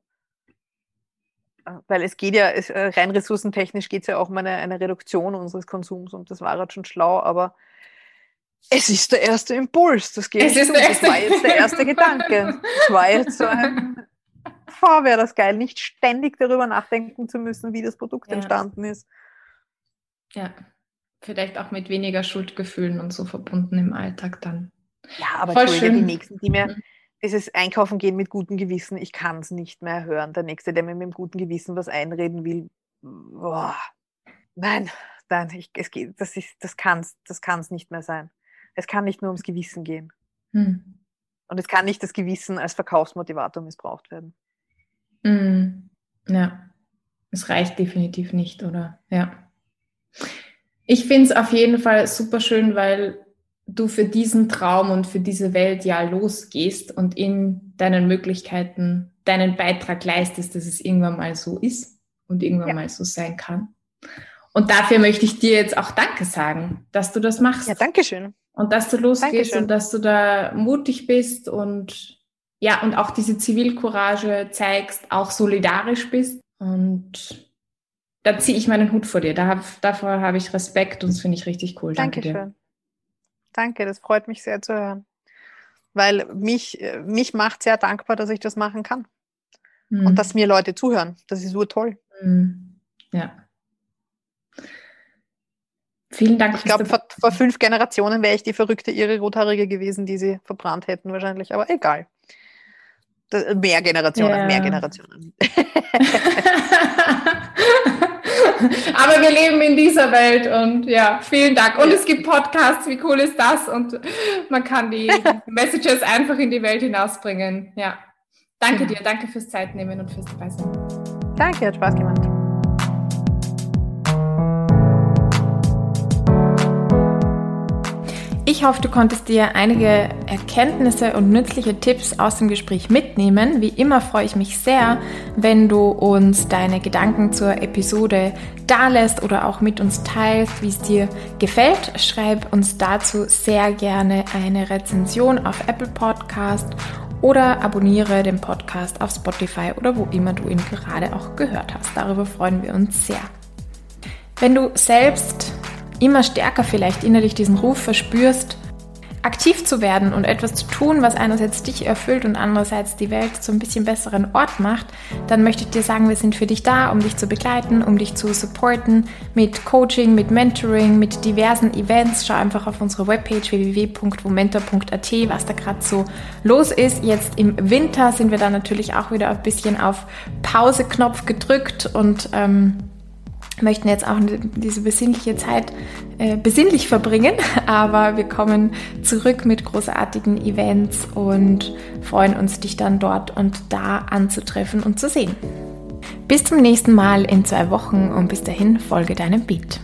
weil es geht ja, es, äh, rein ressourcentechnisch geht es ja auch um eine, eine Reduktion unseres Konsums und das war halt schon schlau, aber es ist der erste Impuls, das geht. Es ist der erste. Das war jetzt der erste Gedanke. Das war jetzt so ein, boah, wäre das geil, nicht ständig darüber nachdenken zu müssen, wie das Produkt ja. entstanden ist. Ja, vielleicht auch mit weniger Schuldgefühlen und so verbunden im Alltag dann. Ja, aber Voll schön. die nächsten, die mir, mhm dieses Einkaufen gehen mit gutem Gewissen, ich kann es nicht mehr hören. Der Nächste, der mir mit dem guten Gewissen was einreden will, boah, nein, nein, ich, es geht, das, ist, das kann es das kann's nicht mehr sein. Es kann nicht nur ums Gewissen gehen. Hm. Und es kann nicht das Gewissen als Verkaufsmotivator missbraucht werden. Hm. Ja, es reicht definitiv nicht, oder? Ja. Ich finde es auf jeden Fall super schön, weil du für diesen Traum und für diese Welt ja losgehst und in deinen Möglichkeiten deinen Beitrag leistest, dass es irgendwann mal so ist und irgendwann ja. mal so sein kann. Und dafür möchte ich dir jetzt auch Danke sagen, dass du das machst. Ja, danke schön. Und dass du losgehst Dankeschön. und dass du da mutig bist und ja, und auch diese Zivilcourage zeigst, auch solidarisch bist. Und da ziehe ich meinen Hut vor dir. Da, davor habe ich Respekt und das finde ich richtig cool. Danke Dankeschön. dir. Danke, das freut mich sehr zu hören. Weil mich, mich macht sehr dankbar, dass ich das machen kann. Mhm. Und dass mir Leute zuhören. Das ist so toll. Mhm. Ja. Vielen Dank. Ich glaube, vor, vor, fünf Generationen wäre ich die verrückte ihre Rothaarige gewesen, die sie verbrannt hätten wahrscheinlich. Aber egal. Das, mehr Generationen, ja. mehr Generationen. Aber wir leben in dieser Welt und ja, vielen Dank. Und es gibt Podcasts, wie cool ist das? Und man kann die Messages einfach in die Welt hinausbringen. Ja. Danke dir, danke fürs Zeitnehmen und fürs Dabeisein. Danke, hat Spaß gemacht. Ich hoffe, du konntest dir einige Erkenntnisse und nützliche Tipps aus dem Gespräch mitnehmen. Wie immer freue ich mich sehr, wenn du uns deine Gedanken zur Episode dalässt oder auch mit uns teilst, wie es dir gefällt. Schreib uns dazu sehr gerne eine Rezension auf Apple Podcast oder abonniere den Podcast auf Spotify oder wo immer du ihn gerade auch gehört hast. Darüber freuen wir uns sehr. Wenn du selbst immer stärker vielleicht innerlich diesen Ruf verspürst, aktiv zu werden und etwas zu tun, was einerseits dich erfüllt und andererseits die Welt zu ein bisschen besseren Ort macht, dann möchte ich dir sagen, wir sind für dich da, um dich zu begleiten, um dich zu supporten mit Coaching, mit Mentoring, mit diversen Events. Schau einfach auf unsere Webpage www.momentor.at, was da gerade so los ist. Jetzt im Winter sind wir da natürlich auch wieder ein bisschen auf Pause-Knopf gedrückt und ähm, möchten jetzt auch diese besinnliche Zeit äh, besinnlich verbringen, aber wir kommen zurück mit großartigen Events und freuen uns, dich dann dort und da anzutreffen und zu sehen. Bis zum nächsten Mal in zwei Wochen und bis dahin folge deinem Beat.